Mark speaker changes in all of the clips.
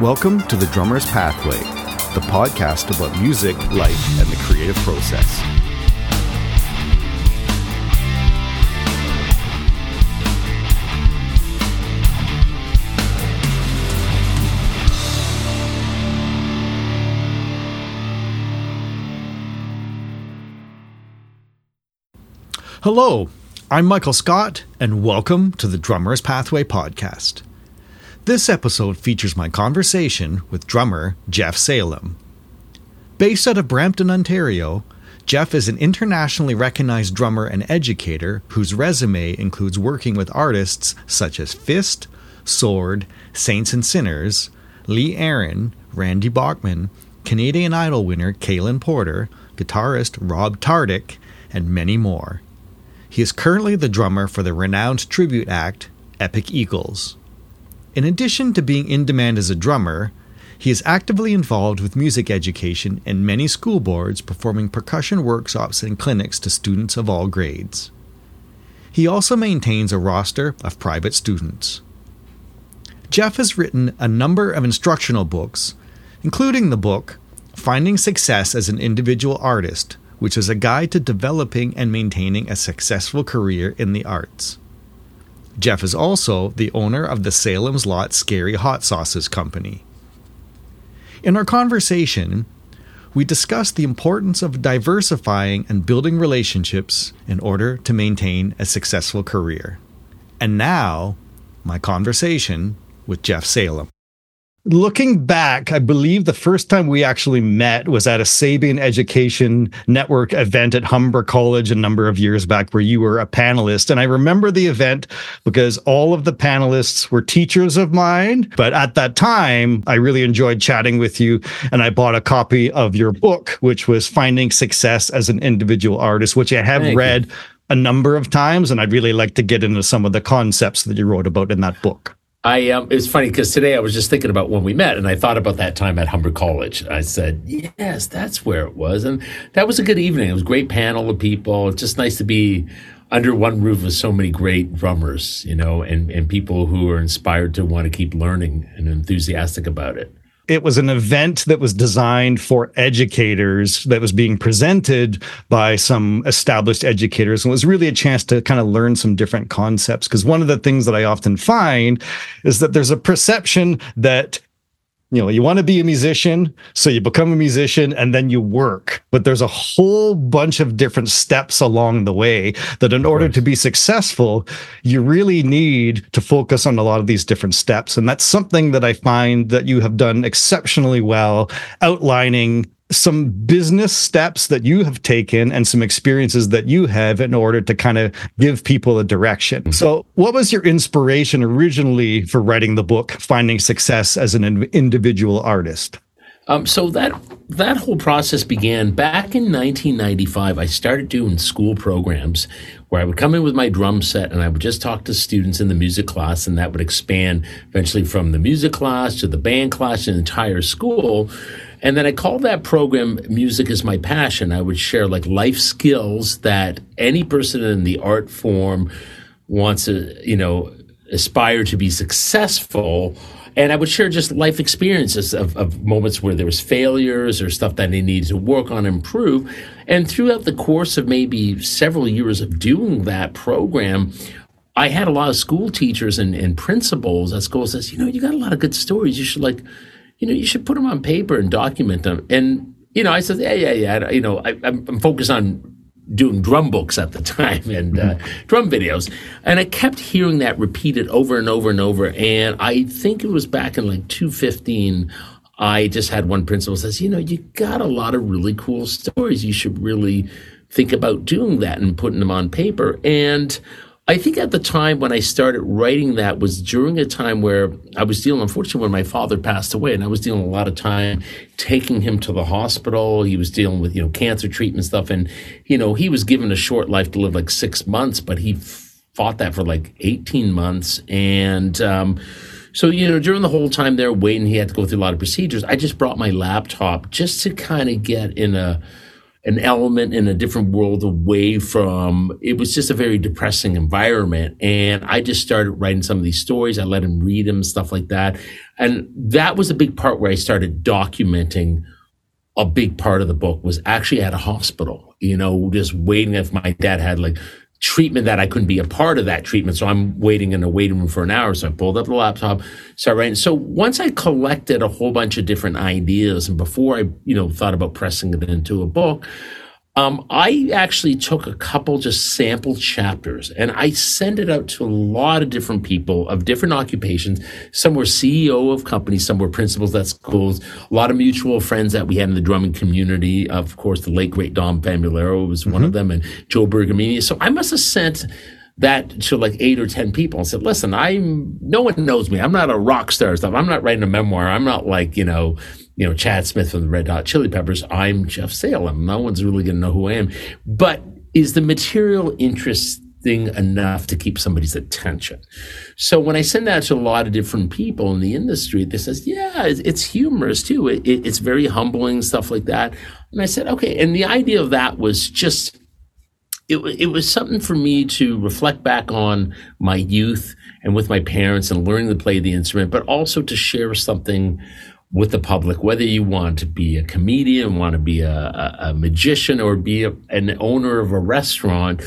Speaker 1: Welcome to The Drummer's Pathway, the podcast about music, life, and the creative process. Hello, I'm Michael Scott, and welcome to the Drummer's Pathway podcast. This episode features my conversation with drummer Jeff Salem. Based out of Brampton, Ontario, Jeff is an internationally recognized drummer and educator whose resume includes working with artists such as Fist, Sword, Saints and Sinners, Lee Aaron, Randy Bachman, Canadian Idol winner Kalan Porter, guitarist Rob Tardik, and many more. He is currently the drummer for the renowned tribute act Epic Eagles. In addition to being in demand as a drummer, he is actively involved with music education and many school boards, performing percussion workshops and clinics to students of all grades. He also maintains a roster of private students. Jeff has written a number of instructional books, including the book Finding Success as an Individual Artist, which is a guide to developing and maintaining a successful career in the arts. Jeff is also the owner of the Salem's Lott Scary Hot Sauces Company. In our conversation, we discussed the importance of diversifying and building relationships in order to maintain a successful career. And now, my conversation with Jeff Salem. Looking back, I believe the first time we actually met was at a Sabian Education Network event at Humber College a number of years back, where you were a panelist. And I remember the event because all of the panelists were teachers of mine. But at that time, I really enjoyed chatting with you. And I bought a copy of your book, which was Finding Success as an Individual Artist, which I have Thank read you. a number of times. And I'd really like to get into some of the concepts that you wrote about in that book.
Speaker 2: I um, was funny because today I was just thinking about when we met, and I thought about that time at Humber College. I said, "Yes, that's where it was," and that was a good evening. It was a great panel of people. It's just nice to be under one roof with so many great drummers, you know, and and people who are inspired to want to keep learning and enthusiastic about it
Speaker 1: it was an event that was designed for educators that was being presented by some established educators. And was really a chance to kind of learn some different concepts. Because one of the things that i often find is that there's a perception that you know, you want to be a musician, so you become a musician and then you work. But there's a whole bunch of different steps along the way that in order to be successful, you really need to focus on a lot of these different steps. And that's something that I find that you have done exceptionally well, outlining some business steps that you have taken and some experiences that you have in order to kind of give people a direction. Mm-hmm. So, what was your inspiration originally for writing the book, Finding Success as an Individual Artist?
Speaker 2: Um, so that that whole process began back in 1995. I started doing school programs where I would come in with my drum set and I would just talk to students in the music class, and that would expand eventually from the music class to the band class to the entire school. And then I called that program Music is My Passion. I would share like life skills that any person in the art form wants to, you know, aspire to be successful. And I would share just life experiences of, of moments where there was failures or stuff that they needed to work on, improve. And throughout the course of maybe several years of doing that program, I had a lot of school teachers and, and principals at school says, you know, you got a lot of good stories. You should like you know, you should put them on paper and document them. And, you know, I said, yeah, yeah, yeah. You know, I, am focused on doing drum books at the time and uh, mm-hmm. drum videos. And I kept hearing that repeated over and over and over. And I think it was back in like 2015. I just had one principal says, you know, you got a lot of really cool stories. You should really think about doing that and putting them on paper. And I think at the time when I started writing that was during a time where I was dealing, unfortunately, when my father passed away, and I was dealing a lot of time taking him to the hospital. He was dealing with, you know, cancer treatment stuff. And, you know, he was given a short life to live like six months, but he fought that for like 18 months. And, um, so, you know, during the whole time there waiting, he had to go through a lot of procedures. I just brought my laptop just to kind of get in a, an element in a different world away from it was just a very depressing environment. And i just started writing some of these stories. I let him read them stuff like that. And that was a big part where i started documenting a big part of the book was actually at a hospital you know just waiting if my dad had like treatment that I couldn't be a part of that treatment. So I'm waiting in a waiting room for an hour. So I pulled up the laptop, started writing. So once I collected a whole bunch of different ideas and before I, you know, thought about pressing it into a book, um, I actually took a couple just sample chapters and I sent it out to a lot of different people of different occupations. Some were CEO of companies, some were principals at schools, a lot of mutual friends that we had in the drumming community. Of course, the late great Dom Famularo was mm-hmm. one of mm-hmm. them and Joe Bergamini. So I must have sent that to like eight or ten people and said, listen, I'm no one knows me. I'm not a rock star stuff. I'm not writing a memoir. I'm not like, you know, you know, Chad Smith from the Red Hot Chili Peppers. I'm Jeff Salem. No one's really going to know who I am. But is the material interesting enough to keep somebody's attention? So when I send that to a lot of different people in the industry, they says, yeah, it's humorous too. It, it, it's very humbling, stuff like that. And I said, okay. And the idea of that was just, it, it was something for me to reflect back on my youth and with my parents and learning to play the instrument, but also to share something with the public, whether you want to be a comedian, want to be a, a, a magician, or be a, an owner of a restaurant,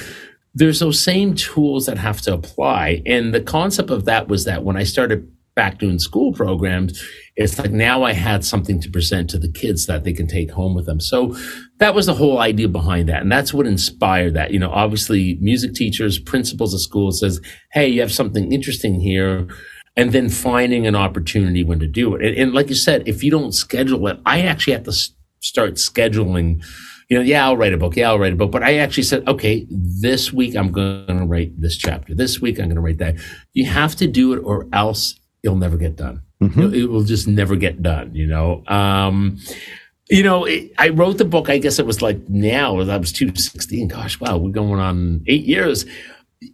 Speaker 2: there's those same tools that have to apply. And the concept of that was that when I started back doing school programs, it's like now I had something to present to the kids that they can take home with them. So that was the whole idea behind that. And that's what inspired that. You know, obviously music teachers, principals of schools says, Hey, you have something interesting here and then finding an opportunity when to do it. And, and, like you said, if you don't schedule it, I actually have to s- start scheduling. You know, yeah, I'll write a book. Yeah, I'll write a book. But I actually said, okay, this week I'm going to write this chapter. This week I'm going to write that. You have to do it, or else it'll never get done. Mm-hmm. It, will just never get done. You know. Um, you know, it, I wrote the book. I guess it was like now. I was two sixteen. Gosh, wow, we're going on eight years.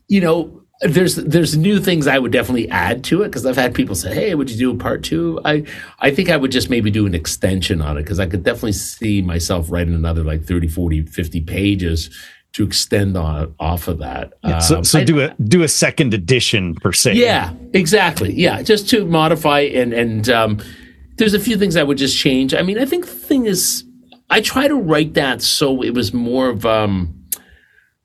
Speaker 2: You know, there's there's new things I would definitely add to it because I've had people say, "Hey, would you do a part two? I I think I would just maybe do an extension on it because I could definitely see myself writing another like 30, 40, 50 pages to extend on off of that.
Speaker 1: Yeah, so, um, so I, do a do a second edition per se.
Speaker 2: Yeah, exactly. Yeah, just to modify and and um, there's a few things I would just change. I mean, I think the thing is, I try to write that so it was more of um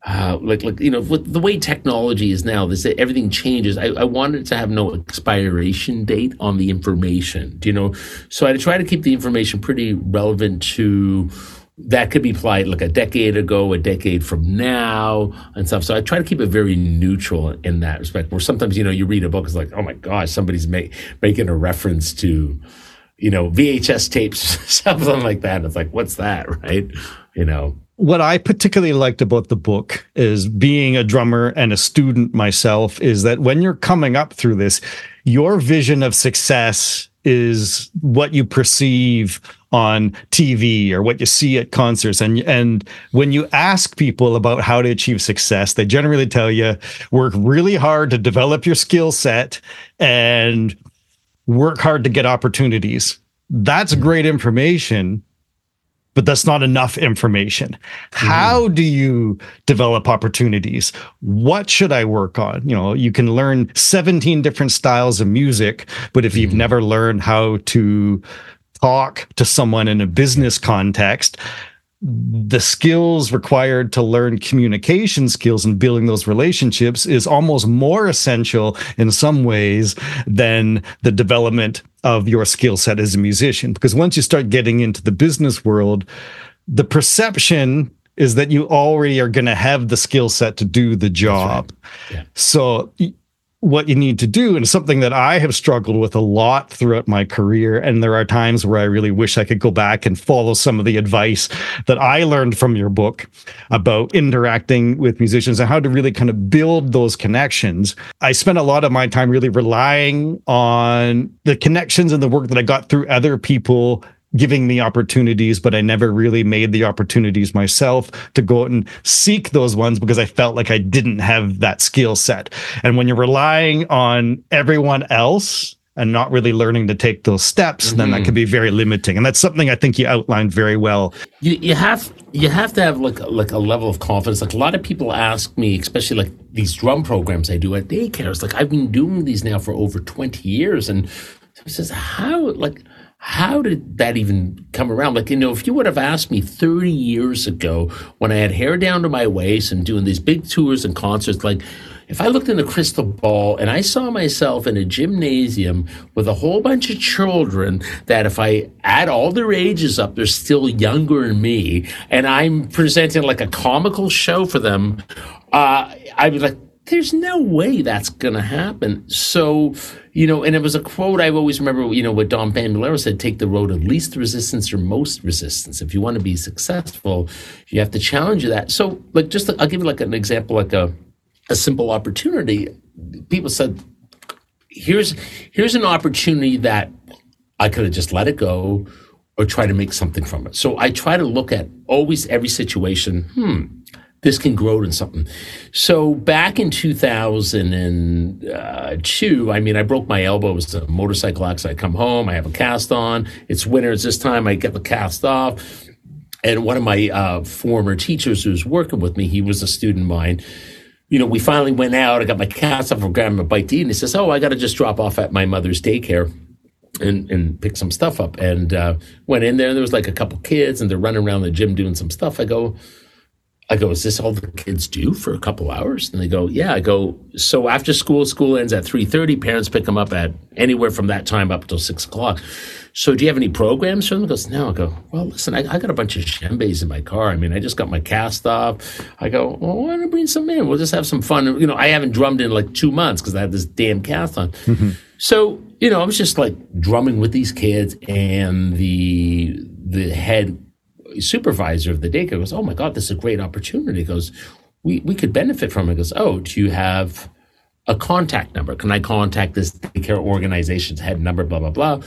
Speaker 2: uh, like like you know with the way technology is now this everything changes. I, I wanted to have no expiration date on the information do you know? So i try to keep the information pretty relevant to that could be applied like a decade ago a decade from now and stuff. So i try to keep it very neutral in that respect where sometimes you know you read a book it's like oh my gosh somebody's make, making a reference to you know vhs tapes something like that. It's like what's that? Right? You know
Speaker 1: what I particularly liked about the book is being a drummer and a student myself is that when you're coming up through this, your vision of success is what you perceive on TV or what you see at concerts. And, and when you ask people about how to achieve success, they generally tell you work really hard to develop your skill set and work hard to get opportunities. That's hmm. great information but that's not enough information. Mm-hmm. How do you develop opportunities? What should I work on? You know, you can learn 17 different styles of music, but if mm-hmm. you've never learned how to talk to someone in a business context, the skills required to learn communication skills and building those relationships is almost more essential in some ways than the development of your skill set as a musician. Because once you start getting into the business world, the perception is that you already are going to have the skill set to do the job. Right. Yeah. So what you need to do and something that I have struggled with a lot throughout my career and there are times where I really wish I could go back and follow some of the advice that I learned from your book about interacting with musicians and how to really kind of build those connections. I spent a lot of my time really relying on the connections and the work that I got through other people giving me opportunities, but I never really made the opportunities myself to go out and seek those ones because I felt like I didn't have that skill set. And when you're relying on everyone else and not really learning to take those steps, mm-hmm. then that can be very limiting. And that's something I think you outlined very well.
Speaker 2: You, you have you have to have like like a level of confidence. Like a lot of people ask me, especially like these drum programs I do at daycares. Like I've been doing these now for over twenty years, and says how like how did that even come around? Like, you know, if you would have asked me 30 years ago when I had hair down to my waist and doing these big tours and concerts, like, if I looked in the crystal ball and I saw myself in a gymnasium with a whole bunch of children that if I add all their ages up, they're still younger than me, and I'm presenting like a comical show for them, uh, I'd be like, there's no way that's going to happen. So, you know, and it was a quote I always remember, you know, what Dom Famularo said, take the road of least resistance or most resistance. If you want to be successful, you have to challenge that. So, like, just, I'll give you like an example, like a, a simple opportunity. People said, here's, here's an opportunity that I could have just let it go or try to make something from it. So I try to look at always every situation, hmm, this can grow into something. So back in 2002, I mean, I broke my elbow. It was a motorcycle accident. I come home, I have a cast on. It's winter. It's this time. I get the cast off. And one of my uh, former teachers who was working with me, he was a student of mine. You know, we finally went out. I got my cast off. I'm grabbing a bite to eat. And he says, Oh, I got to just drop off at my mother's daycare and, and pick some stuff up. And uh, went in there. There was like a couple kids and they're running around the gym doing some stuff. I go, I go, is this all the kids do for a couple hours? And they go, yeah. I go, so after school, school ends at 3.30. Parents pick them up at anywhere from that time up until 6 o'clock. So do you have any programs for them? He goes, no. I go, well, listen, I, I got a bunch of djembes in my car. I mean, I just got my cast off. I go, well, why don't I bring some in? We'll just have some fun. You know, I haven't drummed in like two months because I had this damn cast on. Mm-hmm. So, you know, I was just like drumming with these kids and the, the head supervisor of the daycare goes, "Oh my God, this is a great opportunity." He goes, "We we could benefit from it." He goes, "Oh, do you have a contact number? Can I contact this daycare organization's head number?" Blah blah blah.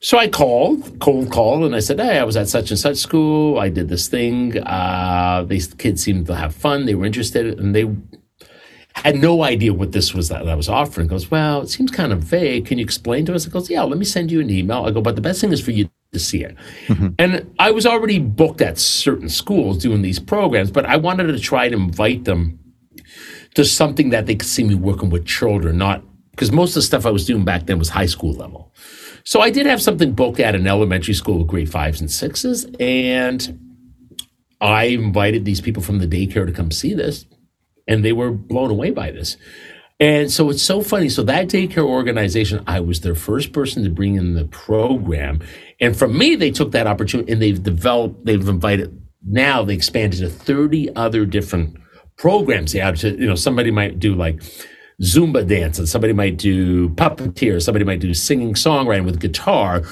Speaker 2: So I called, cold call, and I said, "Hey, I was at such and such school. I did this thing. Uh, these kids seemed to have fun. They were interested, and they." Had no idea what this was that I was offering. He goes, well, it seems kind of vague. Can you explain to us? He goes, yeah, let me send you an email. I go, but the best thing is for you to see it. Mm-hmm. And I was already booked at certain schools doing these programs, but I wanted to try to invite them to something that they could see me working with children, not because most of the stuff I was doing back then was high school level. So I did have something booked at an elementary school with grade fives and sixes, and I invited these people from the daycare to come see this, and they were blown away by this. And so it's so funny. So that daycare organization, I was their first person to bring in the program. And from me, they took that opportunity and they've developed, they've invited, now they expanded to 30 other different programs. They have to, you know, somebody might do like Zumba dance and somebody might do puppeteer. Somebody might do singing songwriting with guitar.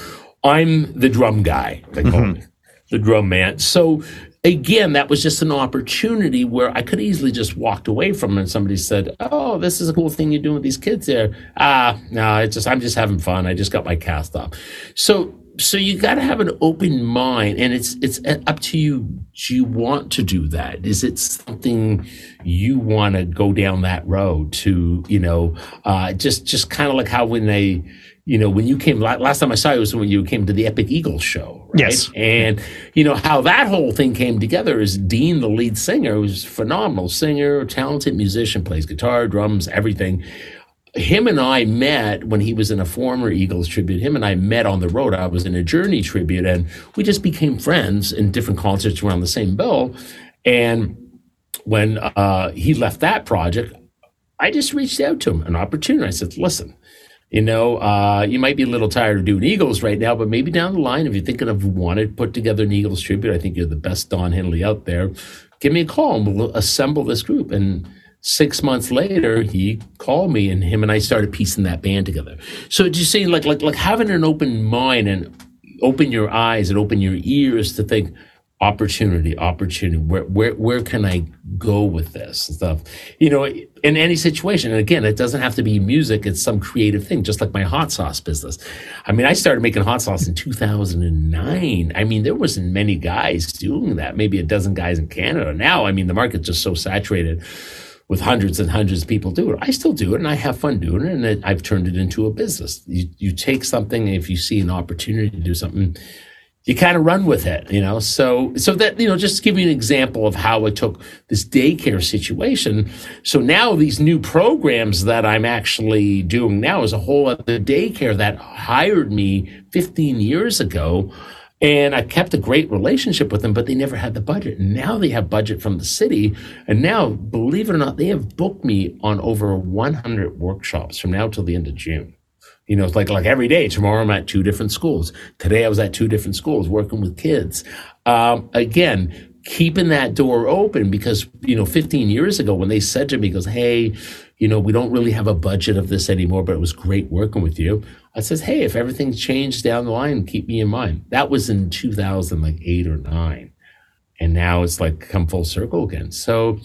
Speaker 2: I'm the drum guy. They call mm-hmm. me the drum man. So again, that was just an opportunity where I could easily just walked away from it and somebody said, Oh, this is a cool thing you're doing with these kids there. Ah, no, it's just, I'm just having fun. I just got my cast off. So, so you got to have an open mind and it's, it's up to you. Do you want to do that? Is it something you want to go down that road to, you know, uh, just, just kind of like how when they, you know, when you came last time I saw you was when you came to the Epic Eagle show, right?
Speaker 1: Yes.
Speaker 2: And you know how that whole thing came together is Dean, the lead singer, who's phenomenal singer, talented musician, plays guitar, drums, everything. Him and I met when he was in a former Eagles tribute. Him and I met on the road. I was in a Journey tribute, and we just became friends in different concerts around the same bill. And when uh, he left that project, I just reached out to him, an opportunity. I said, "Listen." You know, uh, you might be a little tired of doing Eagles right now, but maybe down the line, if you're thinking of wanting to put together an Eagles tribute, I think you're the best Don Henley out there. Give me a call and we'll assemble this group. And six months later, he called me and him and I started piecing that band together. So just saying like, like, like having an open mind and open your eyes and open your ears to think, opportunity, opportunity. Where, where, where can I go with this and stuff? You know, in any situation. And again, it doesn't have to be music. It's some creative thing, just like my hot sauce business. I mean, I started making hot sauce in 2009. I mean, there wasn't many guys doing that, maybe a dozen guys in Canada. Now, I mean, the market's just so saturated with hundreds and hundreds of people do it. I still do it and I have fun doing it. And I've turned it into a business. You, you take something, if you see an opportunity to do something, you kind of run with it, you know. So, so that you know, just to give you an example of how I took this daycare situation. So now these new programs that I'm actually doing now is a whole other daycare that hired me 15 years ago. And I kept a great relationship with them, but they never had the budget. Now they have budget from the city. And now, believe it or not, they have booked me on over 100 workshops from now till the end of June. You know, it's like like every day. Tomorrow I'm at two different schools. Today I was at two different schools working with kids. Um, again, keeping that door open because you know 15 years ago when they said to me goes hey you know we don't really have a budget of this anymore but it was great working with you i says hey if everything changed down the line keep me in mind that was in 2008 or 9 and now it's like come full circle again so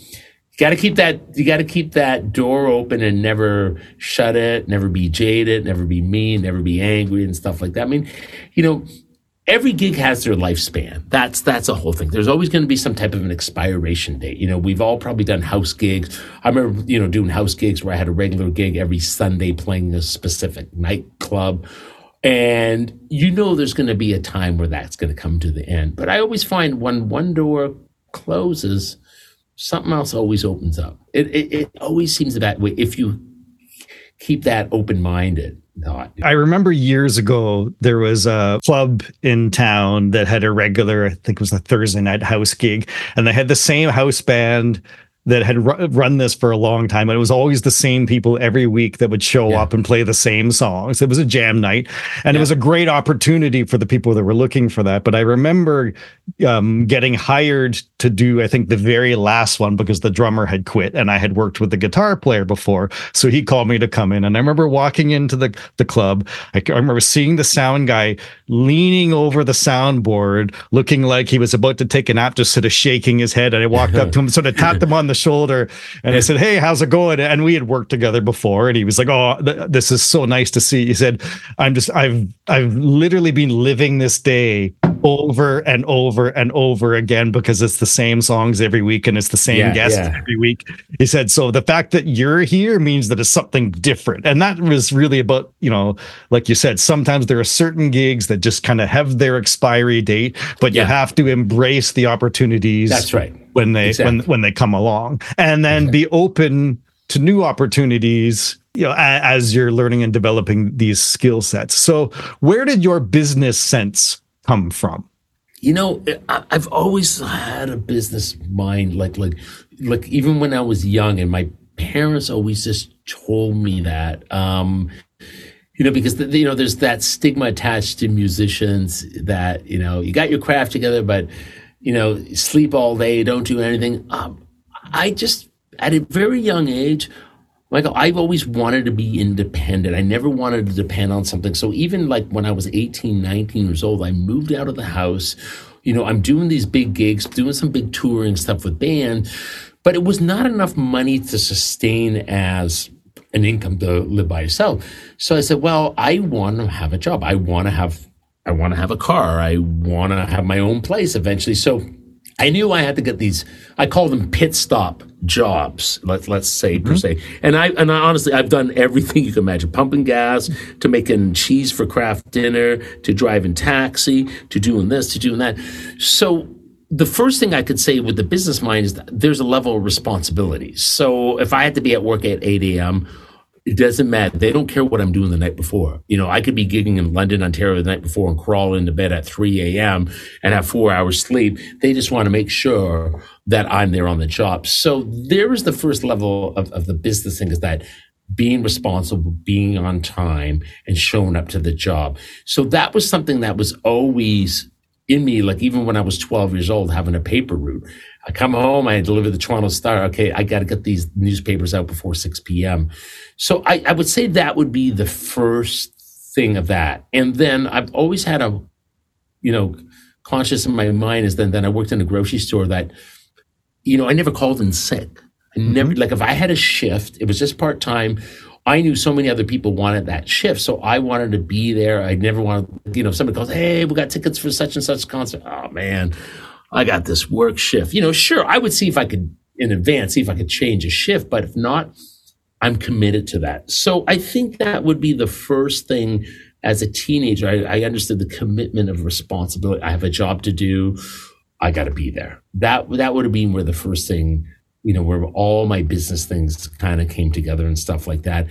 Speaker 2: got to keep that you got to keep that door open and never shut it never be jaded never be mean never be angry and stuff like that. I mean you know every gig has their lifespan. That's that's a whole thing. There's always going to be some type of an expiration date. You know we've all probably done house gigs. I remember you know doing house gigs where i had a regular gig every sunday playing a specific nightclub. And you know there's going to be a time where that's going to come to the end. But i always find when one door closes something else always opens up. It, it, it always seems that way if you keep that open minded. Thought.
Speaker 1: I remember years ago there was a club in town that had a regular, I think it was a Thursday night house gig, and they had the same house band that had run this for a long time. And it was always the same people every week that would show yeah. up and play the same songs. It was a jam night and yeah. it was a great opportunity for the people that were looking for that. But I remember um, getting hired to do, I think, the very last one because the drummer had quit and I had worked with the guitar player before. So he called me to come in. And I remember walking into the, the club. I, I remember seeing the sound guy leaning over the soundboard, looking like he was about to take a nap, just sort of shaking his head. And I walked up to him, sort of tapped him on the shoulder and I said, Hey, how's it going? And we had worked together before. And he was like, Oh, th- this is so nice to see. He said, I'm just, I've, I've literally been living this day over and over and over again because it's the same songs every week and it's the same yeah, guests yeah. every week. He said, So the fact that you're here means that it's something different. And that was really about, you know, like you said, sometimes there are certain gigs that just kind of have their expiry date, but yeah. you have to embrace the opportunities.
Speaker 2: That's right
Speaker 1: when they exactly. when when they come along, and then exactly. be open to new opportunities you know as you're learning and developing these skill sets so where did your business sense come from
Speaker 2: you know i've always had a business mind like like like even when i was young and my parents always just told me that um you know because the, you know there's that stigma attached to musicians that you know you got your craft together but you know, sleep all day, don't do anything. Um, I just, at a very young age, Michael, I've always wanted to be independent. I never wanted to depend on something. So even like when I was 18, 19 years old, I moved out of the house. You know, I'm doing these big gigs, doing some big touring stuff with band, but it was not enough money to sustain as an income to live by yourself. So I said, well, I want to have a job. I want to have I want to have a car. I want to have my own place eventually. So I knew I had to get these. I call them pit stop jobs. Let's let's say mm-hmm. per se. And I and I, honestly, I've done everything you can imagine: pumping gas, to making cheese for Kraft Dinner, to driving taxi, to doing this, to doing that. So the first thing I could say with the business mind is that there's a level of responsibility. So if I had to be at work at 8 a.m it doesn't matter. They don't care what I'm doing the night before. You know, I could be gigging in London, Ontario the night before and crawl into bed at 3 a.m. and have four hours sleep. They just want to make sure that I'm there on the job. So there is the first level of, of the business thing is that being responsible, being on time and showing up to the job. So that was something that was always in me, like even when I was 12 years old, having a paper route. I come home, I deliver the Toronto Star. Okay, I got to get these newspapers out before 6 p.m. So I, I would say that would be the first thing of that. And then I've always had a, you know, conscious in my mind is then, then I worked in a grocery store that, you know, I never called in sick. I never, mm-hmm. like if I had a shift, it was just part time. I knew so many other people wanted that shift. So I wanted to be there. I never wanted, you know, somebody goes, Hey, we got tickets for such and such concert. Oh man, I got this work shift. You know, sure, I would see if I could in advance, see if I could change a shift. But if not, I'm committed to that. So I think that would be the first thing as a teenager. I, I understood the commitment of responsibility. I have a job to do. I got to be there. That that would have been where the first thing, you know, where all my business things kind of came together and stuff like that.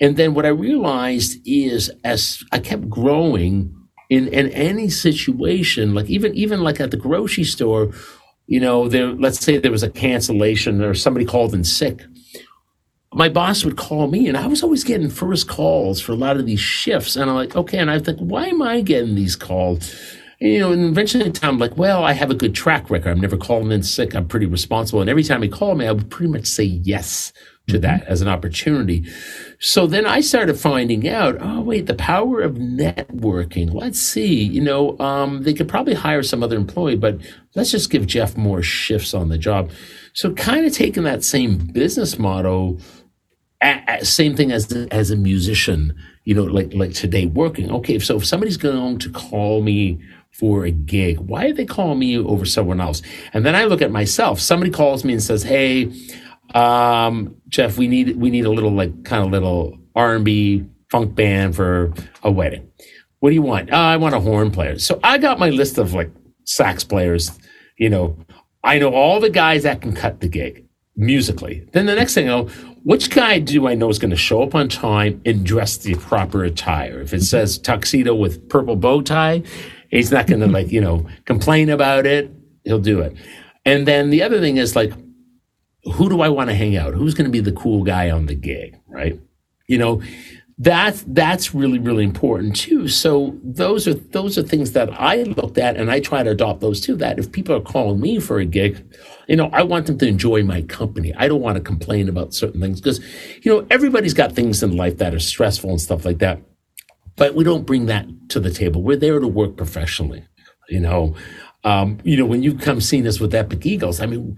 Speaker 2: And then what I realized is as I kept growing in, in any situation, like even even like at the grocery store, you know, there let's say there was a cancellation or somebody called in sick. My boss would call me, and I was always getting first calls for a lot of these shifts. And I'm like, okay, and I think, why am I getting these calls? You know, and eventually I'm like, well, I have a good track record. I'm never calling in sick. I'm pretty responsible. And every time he called me, I would pretty much say yes to mm-hmm. that as an opportunity. So then I started finding out, oh, wait, the power of networking. Let's see, you know, um, they could probably hire some other employee, but let's just give Jeff more shifts on the job. So kind of taking that same business model, same thing as, as a musician, you know, like, like today working. Okay. So if somebody's going to call me for a gig. Why did they call me over someone else? And then I look at myself. Somebody calls me and says, "Hey, um, Jeff, we need we need a little like kind of little R and B funk band for a wedding. What do you want? Oh, I want a horn player. So I got my list of like sax players. You know, I know all the guys that can cut the gig musically. Then the next thing I know, which guy do I know is going to show up on time and dress the proper attire? If it says tuxedo with purple bow tie, He's not going to like, you know, complain about it. He'll do it. And then the other thing is like, who do I want to hang out? Who's going to be the cool guy on the gig? Right. You know, that's that's really really important too so those are those are things that i looked at and i try to adopt those too that if people are calling me for a gig you know i want them to enjoy my company i don't want to complain about certain things because you know everybody's got things in life that are stressful and stuff like that but we don't bring that to the table. We're there to work professionally. You know, um, you know, when you come seeing us with Epic Eagles, I mean,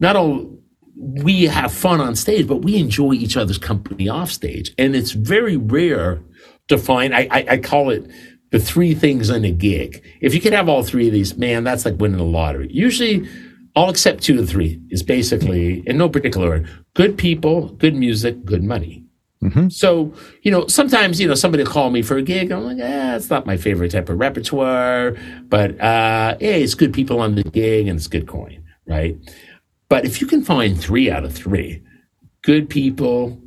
Speaker 2: not all we have fun on stage, but we enjoy each other's company off stage. And it's very rare to find, I, I, I call it the three things in a gig. If you could have all three of these, man, that's like winning the lottery. Usually, all except two the three is basically, in no particular order, good people, good music, good money. Mm-hmm. So, you know, sometimes, you know, somebody will call me for a gig. I'm like, ah, it's not my favorite type of repertoire, but, uh, it's good people on the gig and it's good coin, right? But if you can find three out of three, good people,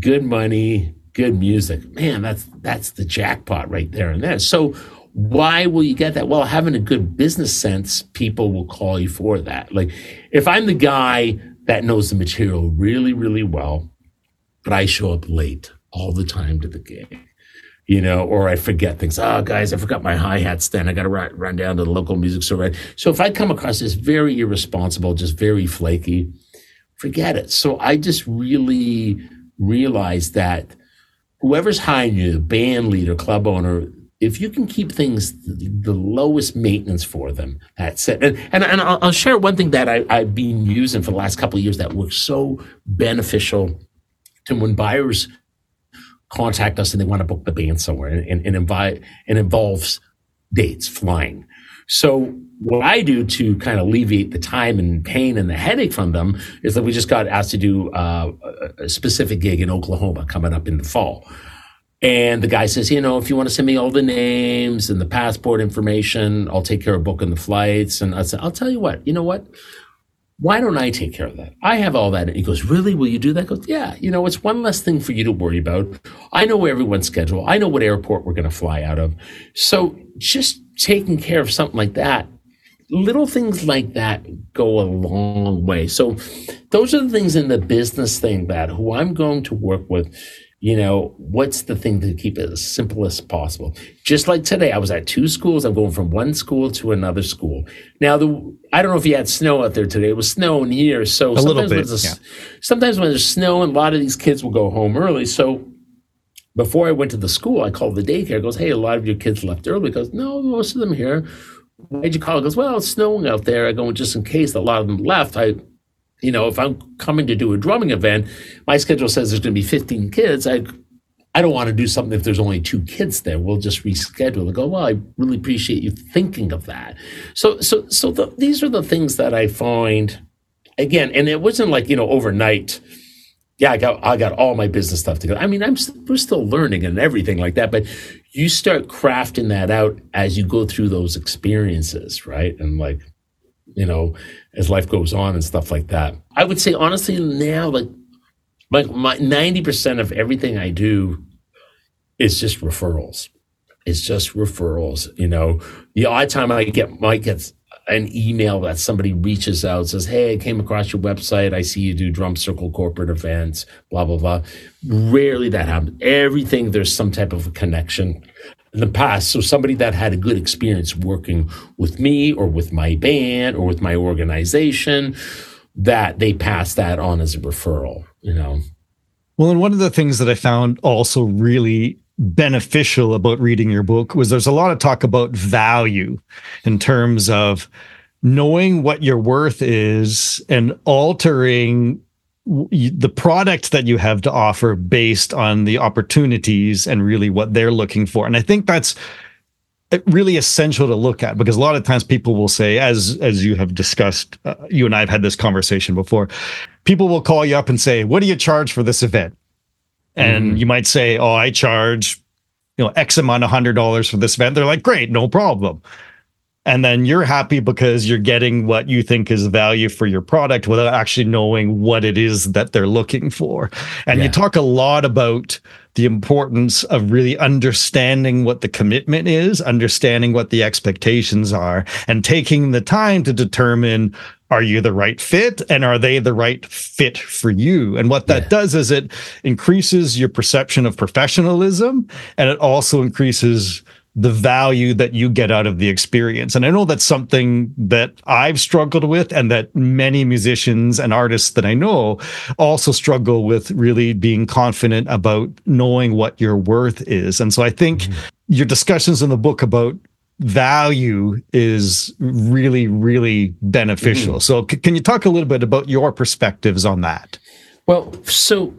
Speaker 2: good money, good music, man, that's, that's the jackpot right there and there. So why will you get that? Well, having a good business sense, people will call you for that. Like if I'm the guy that knows the material really, really well, but I show up late all the time to the gig, you know, or I forget things. Oh, guys, I forgot my hi hat stand. I got to run, run down to the local music store. So if I come across as very irresponsible, just very flaky, forget it. So I just really realized that whoever's hiring you, the band leader, club owner, if you can keep things the lowest maintenance for them, that's it. And, and, and I'll, I'll, share one thing that I, have been using for the last couple of years that works so beneficial and when buyers contact us and they want to book the band somewhere and, and, and invite and involves dates, flying. So what I do to kind of alleviate the time and pain and the headache from them is that we just got asked to do uh, a specific gig in Oklahoma coming up in the fall. And the guy says, you know, if you want to send me all the names and the passport information, I'll take care of booking the flights. And I said, I'll tell you what, you know what? Why don't I take care of that? I have all that. And he goes, really? Will you do that? Goes, yeah, you know, it's one less thing for you to worry about. I know everyone's schedule. I know what airport we're going to fly out of. So just taking care of something like that, little things like that go a long way. So those are the things in the business thing that who I'm going to work with you know, what's the thing to keep it as simple as possible? Just like today, I was at two schools. I'm going from one school to another school. Now, the I don't know if you had snow out there today. It was snowing here, so
Speaker 1: a sometimes
Speaker 2: bit,
Speaker 1: when yeah.
Speaker 2: sometimes when there's snow, and a lot of these kids will go home early. So before I went to the school, I called the daycare. Goes, hey, a lot of your kids left early. Goes, no, most of them here. Why'd you call? Goes, well, it's snowing out there. I go, just in case a lot of them left. I you know, if I'm coming to do a drumming event, my schedule says there's going to be 15 kids. I I don't want to do something if there's only two kids there. We'll just reschedule and go, well, I really appreciate you thinking of that. So, so, so the, these are the things that I find again, and it wasn't like, you know, overnight. Yeah, I got I got all my business stuff together. I mean, I'm we're still learning and everything like that, but you start crafting that out as you go through those experiences, right? And like, you know, as life goes on and stuff like that. I would say honestly now, like, my ninety percent of everything I do is just referrals. It's just referrals. You know, the odd time I get might get an email that somebody reaches out says, "Hey, I came across your website. I see you do drum circle corporate events. Blah blah blah." Rarely that happens. Everything there's some type of a connection in the past. So somebody that had a good experience working with me or with my band or with my organization, that they pass that on as a referral. You know.
Speaker 1: Well, and one of the things that I found also really beneficial about reading your book was there's a lot of talk about value in terms of knowing what your worth is and altering the product that you have to offer based on the opportunities and really what they're looking for. And I think that's really essential to look at because a lot of times people will say as as you have discussed uh, you and I've had this conversation before people will call you up and say what do you charge for this event and mm-hmm. you might say, "Oh, I charge, you know, X amount of hundred dollars for this event." They're like, "Great, no problem." And then you're happy because you're getting what you think is value for your product without actually knowing what it is that they're looking for. And yeah. you talk a lot about the importance of really understanding what the commitment is, understanding what the expectations are, and taking the time to determine are you the right fit and are they the right fit for you and what that yeah. does is it increases your perception of professionalism and it also increases the value that you get out of the experience and i know that's something that i've struggled with and that many musicians and artists that i know also struggle with really being confident about knowing what your worth is and so i think mm-hmm. your discussions in the book about value is really, really beneficial. Mm-hmm. So, c- can you talk a little bit about your perspectives on that?
Speaker 2: Well, so,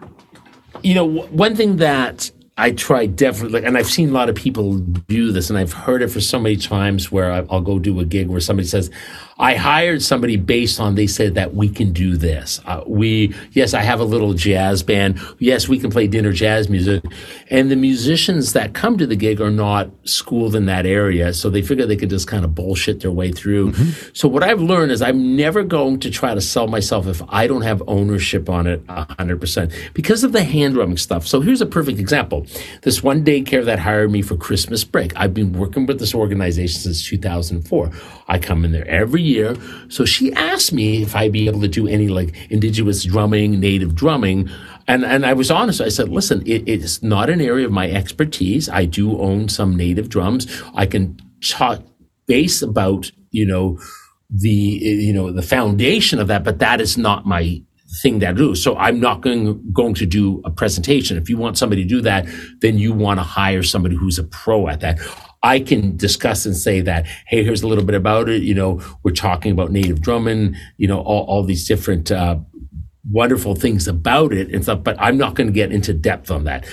Speaker 2: you know, one thing that I try definitely, and I've seen a lot of people do this, and I've heard it for so many times where I'll go do a gig where somebody says, I hired somebody based on they said that we can do this. Uh, we yes, I have a little jazz band. Yes, we can play dinner jazz music, and the musicians that come to the gig are not schooled in that area, so they figure they could just kind of bullshit their way through. Mm-hmm. So what I've learned is I'm never going to try to sell myself if I don't have ownership on it hundred percent because of the hand drumming stuff. So here's a perfect example. This one daycare that hired me for Christmas break. I've been working with this organization since 2004. I come in there every year. So she asked me if I'd be able to do any like indigenous drumming, native drumming. And, and I was honest. I said, listen, it, it's not an area of my expertise. I do own some native drums. I can talk base about, you know, the, you know, the foundation of that, but that is not my thing that do. So I'm not going, going to do a presentation. If you want somebody to do that, then you want to hire somebody who's a pro at that. I can discuss and say that, hey, here's a little bit about it. You know, we're talking about native drumming, you know, all, all these different, uh, wonderful things about it and stuff, but I'm not going to get into depth on that.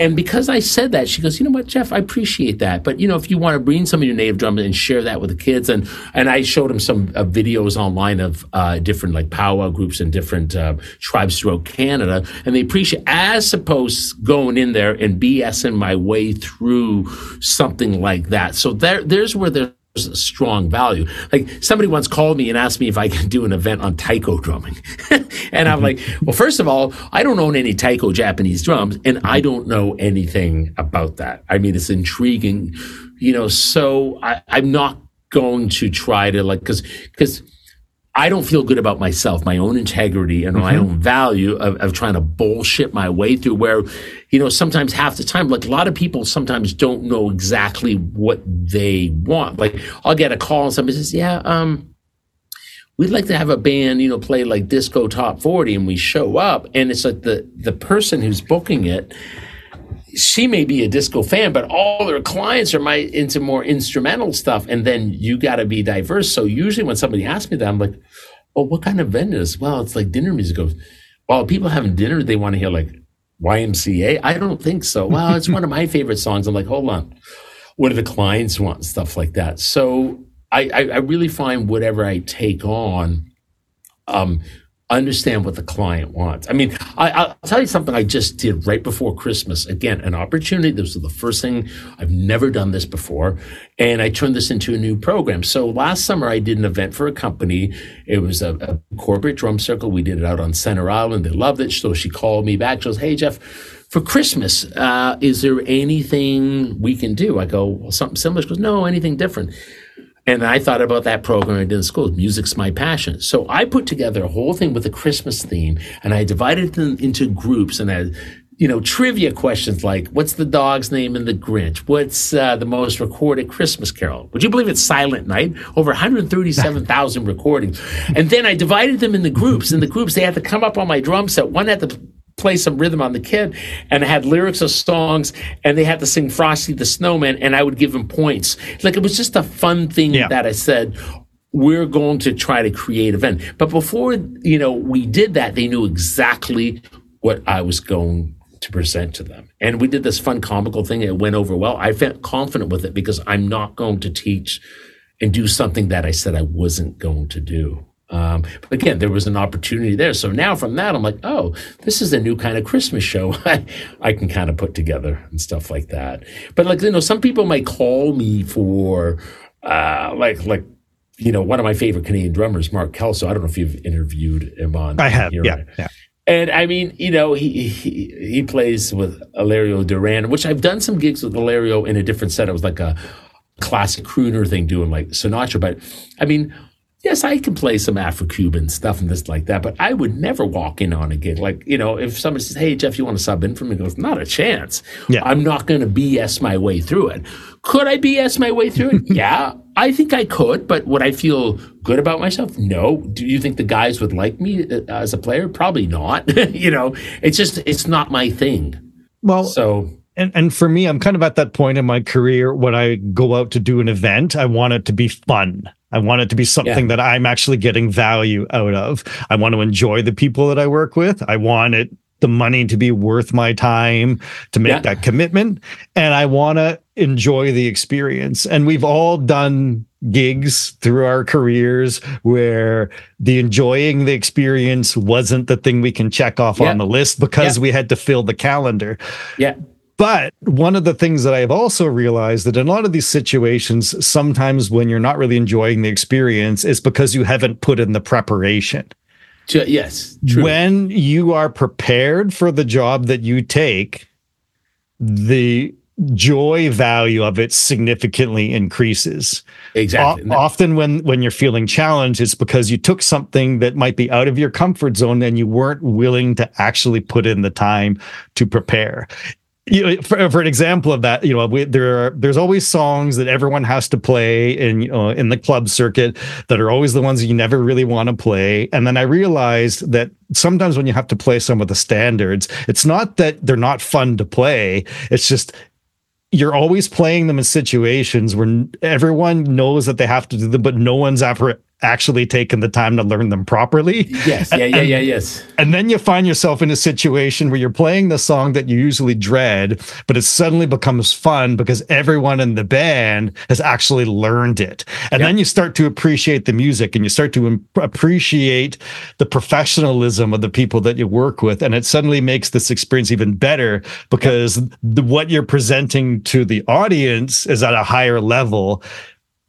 Speaker 2: And because I said that, she goes, you know what, Jeff, I appreciate that. But, you know, if you want to bring some of your native drum and share that with the kids. And, and I showed them some uh, videos online of uh, different like powwow groups and different uh, tribes throughout Canada. And they appreciate, as opposed going in there and BSing my way through something like that. So there, there's where there's strong value. Like somebody once called me and asked me if I can do an event on taiko drumming. and I'm like, well, first of all, I don't own any taiko Japanese drums and I don't know anything about that. I mean, it's intriguing, you know, so I, I'm not going to try to like, cause, cause I don't feel good about myself, my own integrity and mm-hmm. my own value of, of trying to bullshit my way through where, you know, sometimes half the time, like a lot of people sometimes don't know exactly what they want. Like I'll get a call and somebody says, yeah, um, we'd like to have a band, you know, play like disco top 40 and we show up and it's like the, the person who's booking it, she may be a disco fan, but all their clients are my into more instrumental stuff. And then you got to be diverse. So usually when somebody asks me that, I'm like, well, what kind of event is? Well, it's like dinner music. Goes, well, people having dinner, they want to hear like YMCA. I don't think so. Well, it's one of my favorite songs. I'm like, hold on. What do the clients want? Stuff like that. So I, I, I really find whatever I take on, um, understand what the client wants. I mean, I, will tell you something I just did right before Christmas. Again, an opportunity. This was the first thing I've never done this before. And I turned this into a new program. So last summer I did an event for a company. It was a, a corporate drum circle. We did it out on Center Island. They loved it. So she called me back. She goes, Hey, Jeff, for Christmas, uh, is there anything we can do? I go, well, something similar. She goes, no, anything different. And I thought about that program I did in school. Music's my passion. So I put together a whole thing with a Christmas theme and I divided them into groups and I, you know, trivia questions like, what's the dog's name in The Grinch? What's uh, the most recorded Christmas carol? Would you believe it's Silent Night? Over 137,000 recordings. And then I divided them in the groups. In the groups, they had to come up on my drum set. One had to play some rhythm on the kid and had lyrics of songs and they had to sing Frosty the Snowman and I would give them points. Like it was just a fun thing yeah. that I said, we're going to try to create event. But before, you know, we did that, they knew exactly what I was going to present to them. And we did this fun comical thing. It went over well. I felt confident with it because I'm not going to teach and do something that I said I wasn't going to do. Um, but again, there was an opportunity there. So now from that, I'm like, oh, this is a new kind of Christmas show I, I can kind of put together and stuff like that. But like, you know, some people might call me for, uh, like, like, you know, one of my favorite Canadian drummers, Mark Kelso. I don't know if you've interviewed him on.
Speaker 1: I have. Yeah. Yeah.
Speaker 2: And I mean, you know, he, he, he plays with Hilario Duran, which I've done some gigs with Hilario in a different set. It was like a classic crooner thing doing like Sinatra. But I mean, yes, I can play some Afro-Cuban stuff and this like that, but I would never walk in on a gig. Like, you know, if somebody says, Hey, Jeff, you want to sub in for me? Goes, not a chance. Yeah. I'm not going to BS my way through it. Could I BS my way through it? yeah, I think I could, but would I feel good about myself? No. Do you think the guys would like me uh, as a player? Probably not. you know, it's just, it's not my thing.
Speaker 1: Well, so and and for me, I'm kind of at that point in my career when I go out to do an event, I want it to be fun. I want it to be something yeah. that I'm actually getting value out of. I want to enjoy the people that I work with. I want it the money to be worth my time to make yeah. that commitment and I want to enjoy the experience. And we've all done gigs through our careers where the enjoying the experience wasn't the thing we can check off yeah. on the list because we had to fill the calendar.
Speaker 2: Yeah.
Speaker 1: But one of the things that I've also realized that in a lot of these situations, sometimes when you're not really enjoying the experience, is because you haven't put in the preparation.
Speaker 2: Yes.
Speaker 1: True. When you are prepared for the job that you take, the joy value of it significantly increases.
Speaker 2: Exactly.
Speaker 1: O- often when when you're feeling challenged it's because you took something that might be out of your comfort zone and you weren't willing to actually put in the time to prepare you know, for, for an example of that, you know, we, there are there's always songs that everyone has to play in you know, in the club circuit that are always the ones you never really want to play. And then I realized that sometimes when you have to play some of the standards, it's not that they're not fun to play. It's just you're always playing them in situations where everyone knows that they have to do them, but no one's ever actually taken the time to learn them properly.
Speaker 2: Yes, yeah, yeah, yeah, yes.
Speaker 1: And then you find yourself in a situation where you're playing the song that you usually dread, but it suddenly becomes fun because everyone in the band has actually learned it. And yep. then you start to appreciate the music and you start to Im- appreciate the professionalism of the people that you work with. And it suddenly makes this experience even better because yep. the, what you're presenting to the audience is at a higher level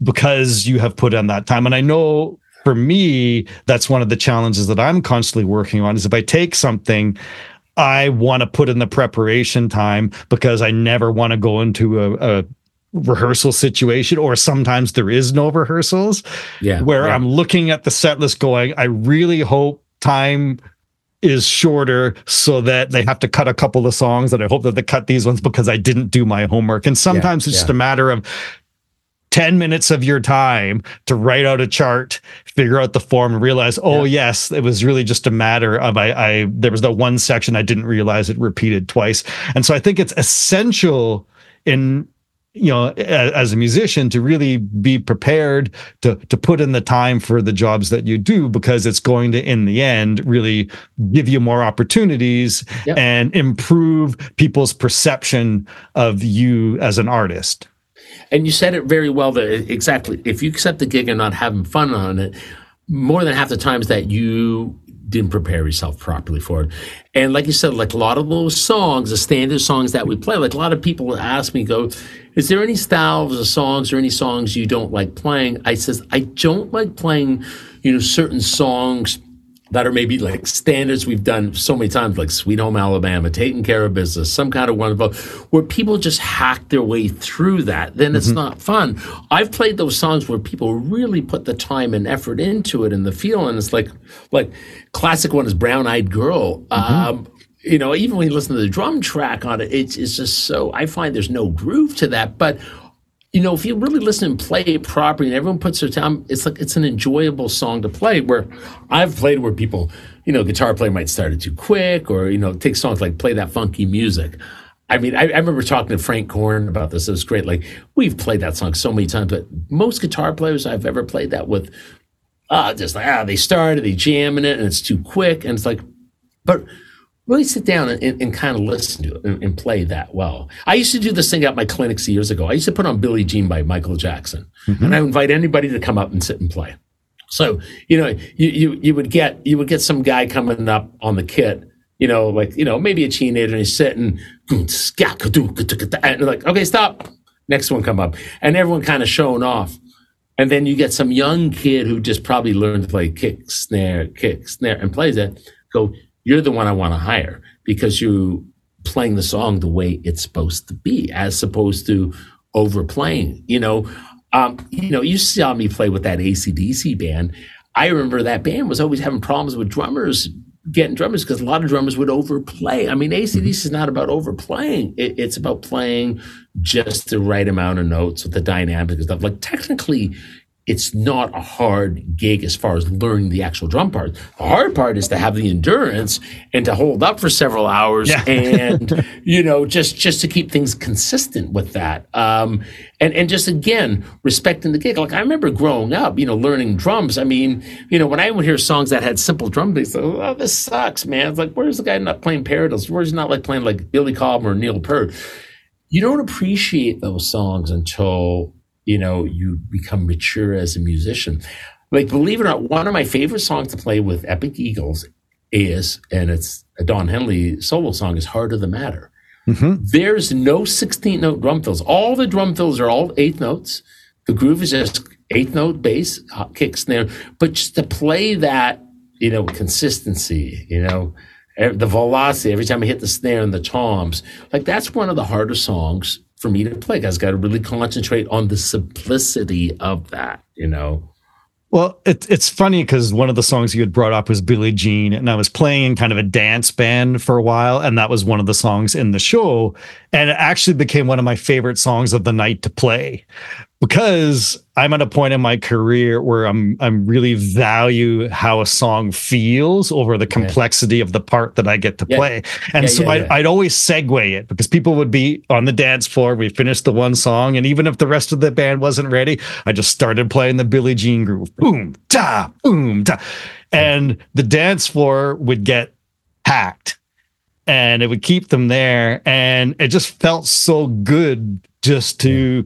Speaker 1: because you have put in that time. And I know for me, that's one of the challenges that I'm constantly working on is if I take something, I want to put in the preparation time because I never want to go into a, a rehearsal situation or sometimes there is no rehearsals
Speaker 2: yeah
Speaker 1: where
Speaker 2: yeah.
Speaker 1: i'm looking at the set list going i really hope time is shorter so that they have to cut a couple of songs and I hope that they cut these ones because I didn't do my homework. And sometimes yeah, it's yeah. just a matter of 10 minutes of your time to write out a chart, figure out the form, and realize, oh, yeah. yes, it was really just a matter of I, I, there was that one section I didn't realize it repeated twice. And so I think it's essential in, you know, as a musician to really be prepared to, to put in the time for the jobs that you do because it's going to, in the end, really give you more opportunities yep. and improve people's perception of you as an artist.
Speaker 2: And you said it very well that exactly if you accept the gig and not having fun on it, more than half the times that you didn't prepare yourself properly for it. And like you said, like a lot of those songs, the standard songs that we play, like a lot of people ask me, go, is there any styles of songs or any songs you don't like playing? I says, I don't like playing, you know, certain songs that are maybe like standards we've done so many times, like Sweet Home Alabama, Taking Care of Business, some kind of wonderful, where people just hack their way through that, then it's mm-hmm. not fun. I've played those songs where people really put the time and effort into it and the feel, and it's like, like classic one is Brown Eyed Girl. Mm-hmm. Um, you know, even when you listen to the drum track on it, it's, it's just so, I find there's no groove to that, but you know, if you really listen and play it properly and everyone puts their time, it's like it's an enjoyable song to play. Where I've played where people, you know, guitar player might start it too quick or, you know, take songs like play that funky music. I mean, I, I remember talking to Frank Korn about this. It was great. Like, we've played that song so many times, but most guitar players I've ever played that with, uh, just like, ah, they started, they jamming it, and it's too quick. And it's like, but really sit down and, and, kind of listen to it and, and, play that well. I used to do this thing at my clinics years ago. I used to put on Billie Jean by Michael Jackson, mm-hmm. and I invite anybody to come up and sit and play. So you know, you, you you would get you would get some guy coming up on the kit, you know, like you know maybe a teenager, and he's sitting, and they're like, okay, stop. Next one come up, and everyone kind of showing off. And then you get some young kid who just probably learned to play kick, snare, kick, snare, and plays it. Go, you're the one I want to hire because you playing the song the way it's supposed to be, as opposed to overplaying. You know, um, you know, you saw me play with that ACDC band. I remember that band was always having problems with drummers getting drummers because a lot of drummers would overplay. I mean, ACDC mm-hmm. is not about overplaying. It, it's about playing just the right amount of notes with the dynamic and stuff. Like technically, it's not a hard gig as far as learning the actual drum part. The hard part is to have the endurance and to hold up for several hours yeah. and, you know, just, just to keep things consistent with that. Um, and, and just again, respecting the gig. Like I remember growing up, you know, learning drums. I mean, you know, when I would hear songs that had simple drum beats, like, oh, this sucks, man. It's like, where's the guy not playing Paradiddles? Where's he not like playing like Billy Cobb or Neil Peart? You don't appreciate those songs until you know, you become mature as a musician. Like, believe it or not, one of my favorite songs to play with Epic Eagles is, and it's a Don Henley solo song, is Heart of the Matter. Mm-hmm. There's no 16 note drum fills. All the drum fills are all eighth notes. The groove is just eighth note bass, kick, snare. But just to play that, you know, consistency, you know, the velocity every time I hit the snare and the toms, like that's one of the harder songs for me to play. I got to really concentrate on the simplicity of that, you know.
Speaker 1: Well, it, it's funny because one of the songs you had brought up was Billie Jean, and I was playing in kind of a dance band for a while, and that was one of the songs in the show. And it actually became one of my favorite songs of the night to play because I'm at a point in my career where I'm I'm really value how a song feels over the complexity yeah. of the part that I get to yeah. play. And yeah, so I'd, I'd, always segue it because people would be on the dance floor. We finished the one song, and even if the rest of the band wasn't ready, I just started playing the Billie Jean groove. Boom, da, boom, da. Hmm. And the dance floor would get packed and it would keep them there. And it just felt so good just to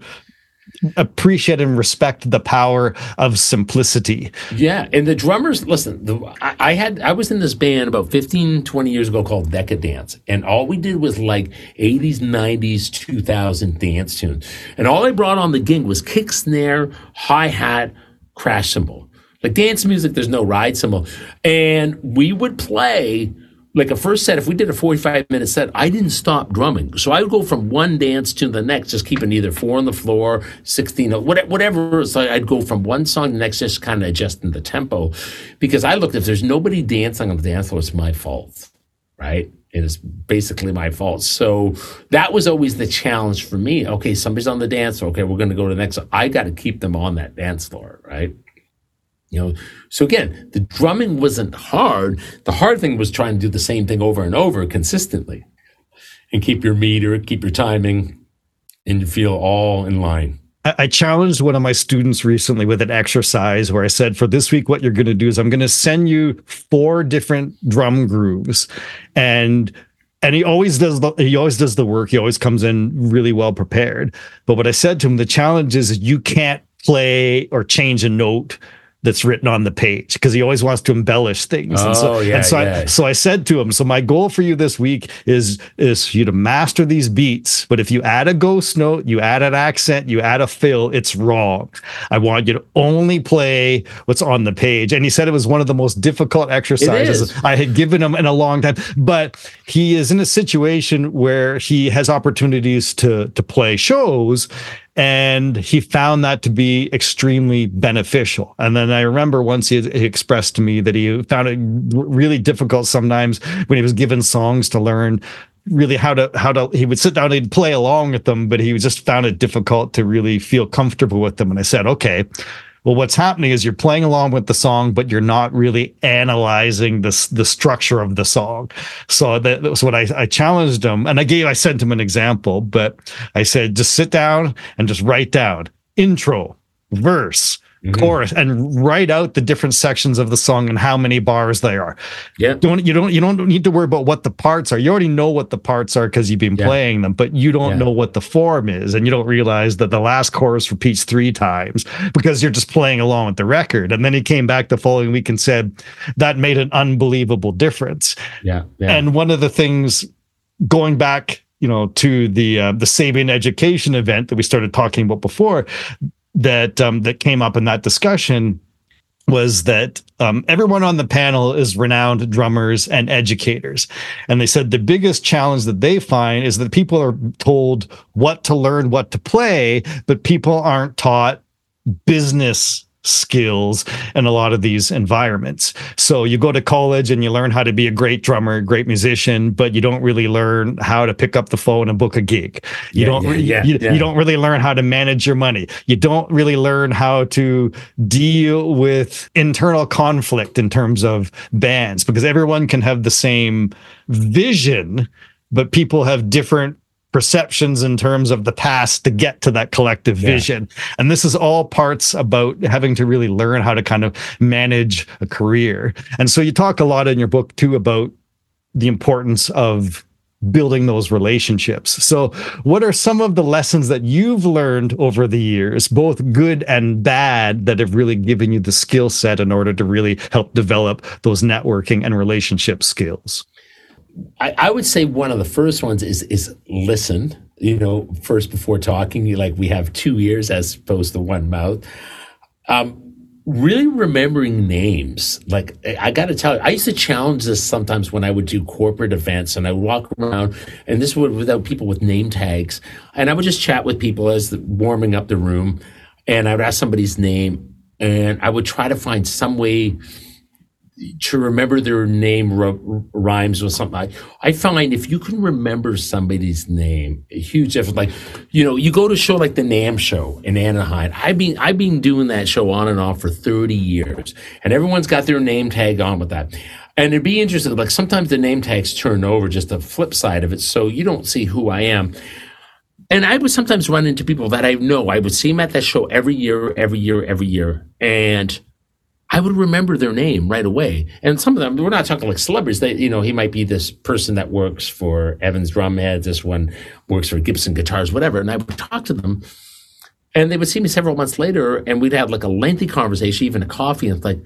Speaker 1: appreciate and respect the power of simplicity.
Speaker 2: Yeah. And the drummers, listen, the, I, I, had, I was in this band about 15, 20 years ago called Decadance. And all we did was like 80s, 90s, 2000 dance tunes. And all I brought on the gig was kick, snare, hi hat, crash cymbal. Like dance music, there's no ride cymbal. And we would play like a first set, if we did a 45 minute set, I didn't stop drumming. So I would go from one dance to the next, just keeping either four on the floor, 16, uh, whatever. So I'd go from one song to the next, just kind of adjusting the tempo. Because I looked, if there's nobody dancing on the dance floor, it's my fault, right? It is basically my fault. So that was always the challenge for me. Okay, somebody's on the dance floor. Okay, we're going to go to the next. I got to keep them on that dance floor, right? You know, so again, the drumming wasn't hard. The hard thing was trying to do the same thing over and over consistently and keep your meter, keep your timing, and you feel all in line.
Speaker 1: I challenged one of my students recently with an exercise where I said, for this week, what you're going to do is I'm going to send you four different drum grooves and and he always does the he always does the work. He always comes in really well prepared. But what I said to him, the challenge is you can't play or change a note that's written on the page because he always wants to embellish things.
Speaker 2: Oh,
Speaker 1: and so,
Speaker 2: yeah,
Speaker 1: and so,
Speaker 2: yeah.
Speaker 1: I, so I said to him, so my goal for you this week is is for you to master these beats. But if you add a ghost note, you add an accent, you add a fill, it's wrong. I want you to only play what's on the page. And he said it was one of the most difficult exercises. I had given him in a long time. But he is in a situation where he has opportunities to to play shows and he found that to be extremely beneficial. And then I remember once he, he expressed to me that he found it really difficult sometimes when he was given songs to learn really how to how to he would sit down and play along with them but he just found it difficult to really feel comfortable with them and i said okay well what's happening is you're playing along with the song but you're not really analyzing the, the structure of the song. So that, that was what I, I challenged him and i gave i sent him an example but i said just sit down and just write down intro verse
Speaker 2: Mm-hmm.
Speaker 1: chorus and write out the different sections of the song and how many bars they are
Speaker 2: Yeah.
Speaker 1: don't you don't you don't need to worry about what the parts are. You already know what the parts are because you've been
Speaker 2: Yeah.
Speaker 1: playing them, but you don't
Speaker 2: Yeah.
Speaker 1: know what the form is, and you don't realize that the last chorus repeats three times because you're just playing along with the record. And then he came back the following week and said that made an unbelievable difference.
Speaker 2: Yeah. Yeah.
Speaker 1: And one of the things going back, you know, to the uh, the Sabian education event that we started talking about before, that um, that came up in that discussion was that um, everyone on the panel is renowned drummers and educators. And they said the biggest challenge that they find is that people are told what to learn, what to play, but people aren't taught business skills in a lot of these environments. So you go to college and you learn how to be a great drummer, great musician, but you don't really learn how to pick up the phone and book a gig. You
Speaker 2: Yeah,
Speaker 1: don't
Speaker 2: yeah, yeah,
Speaker 1: you, you don't really learn how to manage your money. You don't really learn how to deal with internal conflict in terms of bands because everyone can have the same vision, but people have different perceptions in terms of the past to get to that collective
Speaker 2: Yeah.
Speaker 1: vision. And this is all parts about having to really learn how to kind of manage a career. And so you talk a lot in your book too about the importance of building those relationships. So, what are some of the lessons that you've learned over the years, both good and bad, that have really given you the skill set in order to really help develop those networking and relationship skills?
Speaker 2: I, I would say one of the first ones is is listen. You know, first before talking, you like we have two ears as opposed to one mouth. Um, really remembering names. Like I- got to tell you, I used to challenge this sometimes when I would do corporate events and I would walk around, and this would without people with name tags, and I would just chat with people as the, warming up the room, and I would ask somebody's name, and I would try to find some way to remember their name r- rhymes with something. I, I find if you can remember somebody's name, a huge difference. Like, you know, you go to a show like the NAMM show in Anaheim. I've been, I've been doing that show on and off for 30 years and everyone's got their name tag on with that. And it'd be interesting. Like sometimes the name tags turn over, just the flip side of it. So you don't see who I am. And I would sometimes run into people that I know. I would see them at that show every year, every year, every year. And I would remember their name right away. And some of them, we're not talking like celebrities. They, you know, he might be this person that works for Evans Drumheads. This one works for Gibson Guitars, whatever. And I would talk to them and they would see me several months later and we'd have like a lengthy conversation, even a coffee. And it's like,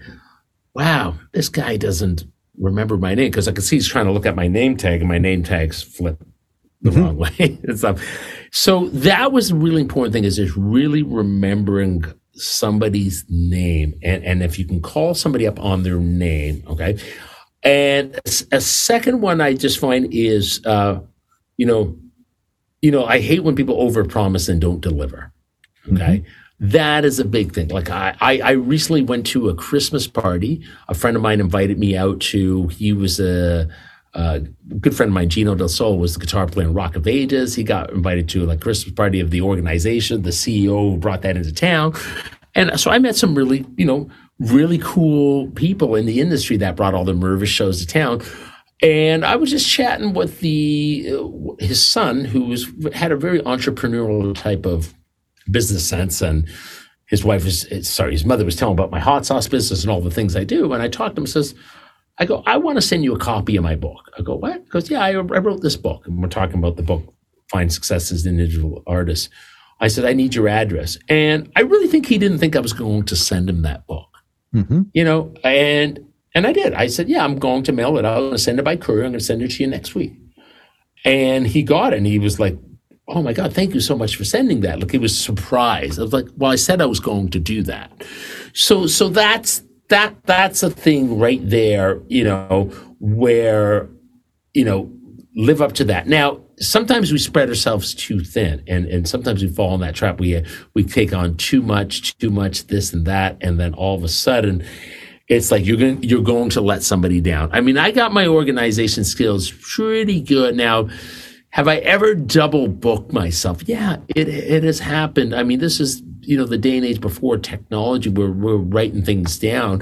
Speaker 2: wow, this guy doesn't remember my name. Cause I could see he's trying to look at my name tag and my name tag's flip the mm-hmm. wrong way and stuff. So that was a really important thing is just really remembering somebody's name. And, and if you can call somebody up on their name, okay. And a second one I just find is, uh, you know, you know, I hate when people overpromise and don't deliver. Okay. That is a big thing. Like I, I, I recently went to a Christmas party. A friend of mine invited me out to, he was a, a good friend of mine, Gino Del Sol, was the guitar player in Rock of Ages. He got invited to like Christmas party of the organization. The CEO brought that into town. And so I met some really, you know, really cool people in the industry that brought all the Mirvish shows to town. And I was just chatting with the uh, his son, who was had a very entrepreneurial type of business sense, and his wife was sorry, his mother was telling about my hot sauce business and all the things I do. And I talked to him, says, I go, I want to send you a copy of my book. I go, what? He goes, yeah, I, I wrote this book, and we're talking about the book, Find Success as an Individual Artist. I said, I need your address, and I really think he didn't think I was going to send him that book. Mm-hmm. You know, and and I did. I said, yeah, I'm going to mail it. I'm going to send it by courier. I'm going to send it to you next week. And he got it, and he was like, oh my god, thank you so much for sending that. Like he was surprised. I was like, well, I said I was going to do that. So so that's that that's a thing right there. You know where you know live up to that. Now, sometimes we spread ourselves too thin and, and sometimes we fall in that trap. We, we take on too much, too much this and that. And then all of a sudden it's like you're going, you're going to let somebody down. I mean, I got my organization skills pretty good. Now, have I ever double booked myself? Yeah, it, it has happened. I mean, this is, you know, the day and age before technology where we're writing things down.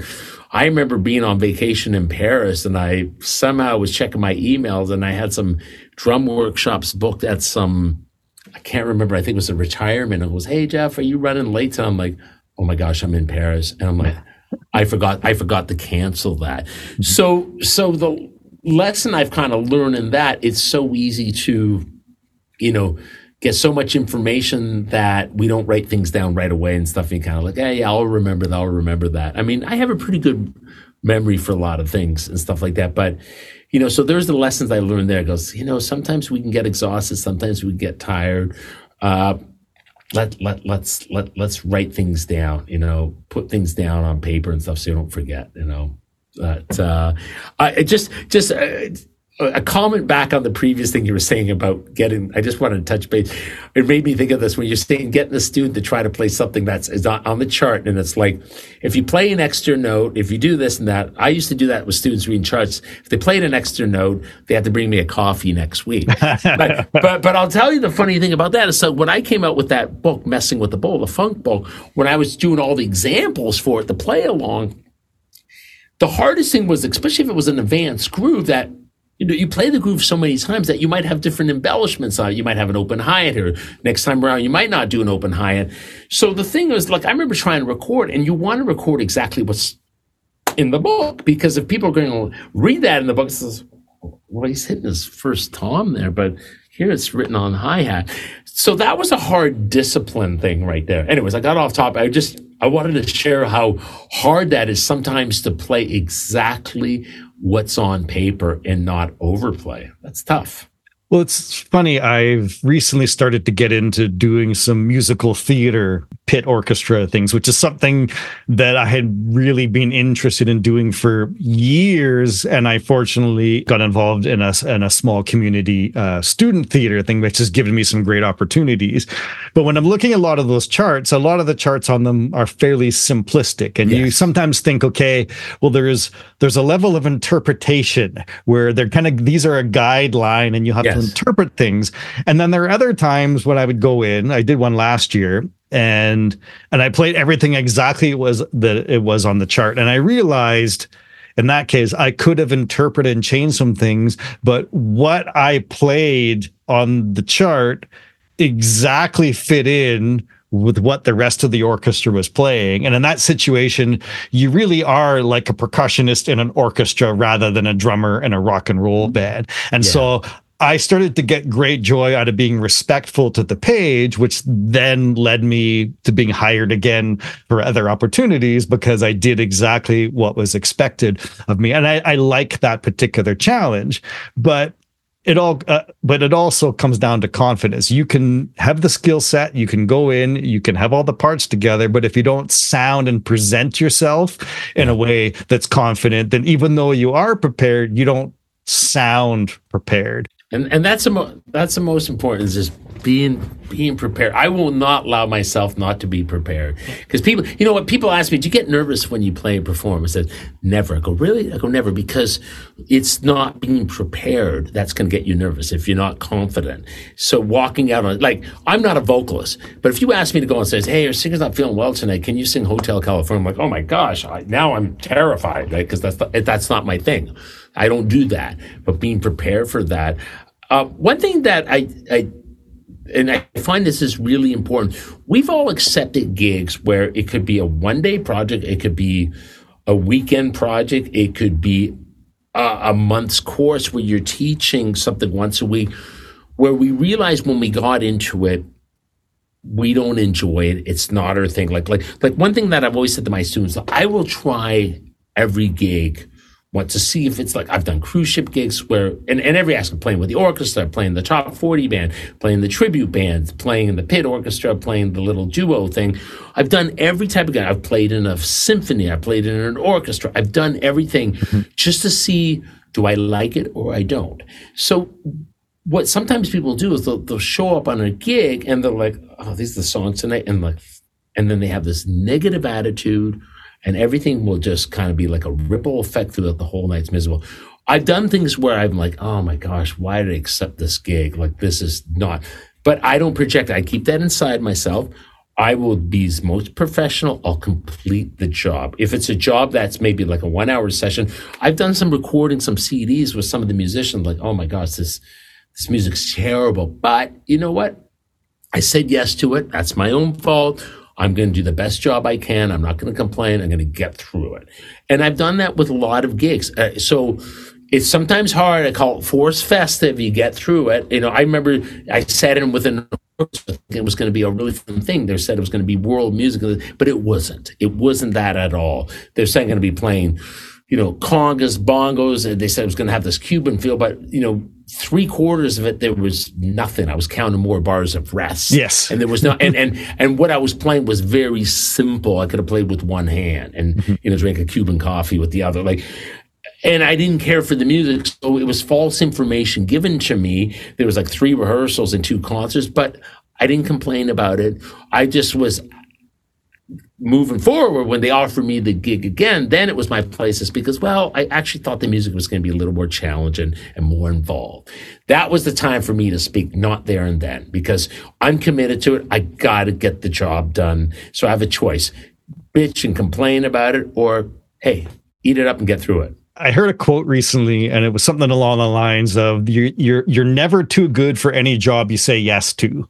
Speaker 2: I remember being on vacation in Paris and I somehow was checking my emails and I had some drum workshops booked at some, I can't remember, I think it was a retirement. It was, Hey, Jeff, are you running late? And I'm like, Oh my gosh, I'm in Paris. And I'm like, I forgot, I forgot to cancel that. Mm-hmm. So, so the lesson I've kind of learned in that, it's so easy to, you know, get so much information that we don't write things down right away and stuff. And kind of like, hey, I'll remember that. I'll remember that. I mean, I have a pretty good memory for a lot of things and stuff like that. But, you know, so there's the lessons I learned there. It goes, you know, sometimes we can get exhausted. Sometimes we get tired. Uh, let, let, let's, let, let's write things down, you know, put things down on paper and stuff so you don't forget, you know. But, uh, I just, just, uh, a comment back on the previous thing you were saying about getting i just wanted to touch base. It made me think of this when you're saying getting a student to try to play something that's is on the chart and it's like if you play an extra note if you do this and that i used to do that with students reading charts. If they played an extra note they had to bring me a coffee next week. But, but but i'll tell you the funny thing about that is so when i came out with that book messing with the bowl the funk bowl when i was doing all the examples for it to play along the hardest thing was especially if it was an advanced groove that you know, you play the groove so many times that you might have different embellishments on it. You might have an open hi-hat here. Next time around, you might not do an open hi-hat. So the thing is, like, I remember trying to record and you want to record exactly what's in the book because if people are going to read that in the book, says, well, he's hitting his first tom there, but here it's written on hi-hat. So that was a hard discipline thing right there. Anyways, I got off topic. I just, I wanted to share how hard that is sometimes to play exactly what's on paper and not overplay. That's tough.
Speaker 1: Well, it's funny. I've recently started to get into doing some musical theater pit orchestra things, which is something that I had really been interested in doing for years. And I fortunately got involved in a, in a small community uh, student theater thing, which has given me some great opportunities. But when I'm looking at a lot of those charts, a lot of the charts on them are fairly simplistic. And yes. you sometimes think, okay, well, there's, there's a level of interpretation where they're kind of, these are a guideline and you have to interpret things. And then there are other times when I would go in, I did one last year and and I played everything exactly it was that it was on the chart. And I realized in that case I could have interpreted and changed some things, but what I played on the chart exactly fit in with what the rest of the orchestra was playing. And in that situation, you really are like a percussionist in an orchestra rather than a drummer in a rock and roll mm-hmm. band. And yeah. so I started to get great joy out of being respectful to the page, which then led me to being hired again for other opportunities because I did exactly what was expected of me. And I, I like that particular challenge. But it all uh, but it also comes down to confidence you can have the skill set you can go in you can have all the parts together but if you don't sound and present yourself in a way that's confident then even though you are prepared you don't sound prepared
Speaker 2: and and that's the mo- that's the most important is just being being prepared. I will not allow myself not to be prepared because people, you know what? People ask me, "Do you get nervous when you play and perform?" I said, "Never." I go, "Really?" I go, "Never," because it's not being prepared that's going to get you nervous if you're not confident. So walking out on like I'm not a vocalist, but if you ask me to go and say, "Hey, your singer's not feeling well tonight. Can you sing Hotel California?" I'm like, "Oh my gosh!" I, now I'm terrified, right? Because that's that's not my thing. I don't do that. But being prepared for that. Uh, one thing that I, I and I find this is really important. We've all accepted gigs where it could be a one day project, it could be a weekend project, it could be a, a, month's course where you're teaching something once a week. Where we realized when we got into it, we don't enjoy it. It's not our thing. Like, like, like one thing that I've always said to my students, I will try every gig want to see if it's like I've done cruise ship gigs where and, and every aspect playing with the orchestra, playing the top 40 band, playing the tribute band, playing in the pit orchestra, playing the little duo thing. I've done every type of gig. I've played in a symphony, I played in an orchestra. I've done everything mm-hmm. just to see do I like it or I don't. So what sometimes people do is they'll, they'll show up on a gig and they're like, oh, these are the songs tonight. And like, and then they have this negative attitude and everything will just kind of be like a ripple effect throughout the whole night's miserable. I've done things where I'm like, oh my gosh, why did I accept this gig? Like this is not, but I don't project. I keep that inside myself. I will be most professional. I'll complete the job. If it's a job that's maybe like a one hour session, I've done some recording, some CDs with some of the musicians, like, oh my gosh, this, this music's terrible. But you know what? I said yes to it. That's my own fault. I'm going to do the best job I can. I'm not going to complain. I'm going to get through it. And I've done that with a lot of gigs. Uh, so it's sometimes hard. I call it force festive. You get through it. You know, I remember I sat in with an it was going to be a really fun thing. They said it was going to be world music, but it wasn't. It wasn't that at all. They're saying going to be playing, you know, congas, bongos. And they said it was going to have this Cuban feel, but you know, three quarters of it there was nothing. I was counting more bars of rest.
Speaker 1: Yes,
Speaker 2: and there was no and and and what I was playing was very simple. I could have played with one hand and mm-hmm. you know drink a Cuban coffee with the other. Like and I didn't care for the music, so it was false information given to me. There was like three rehearsals and two concerts, but I didn't complain about it. I just was moving forward, when they offered me the gig again, then it was my places because, well, I actually thought the music was going to be a little more challenging and more involved. That was the time for me to speak, not there and then, because I'm committed to it. I got to get the job done. So I have a choice bitch and complain about it, or hey, eat it up and get through it.
Speaker 1: I heard a quote recently, and it was something along the lines of "You're you're you're never too good for any job you say yes to."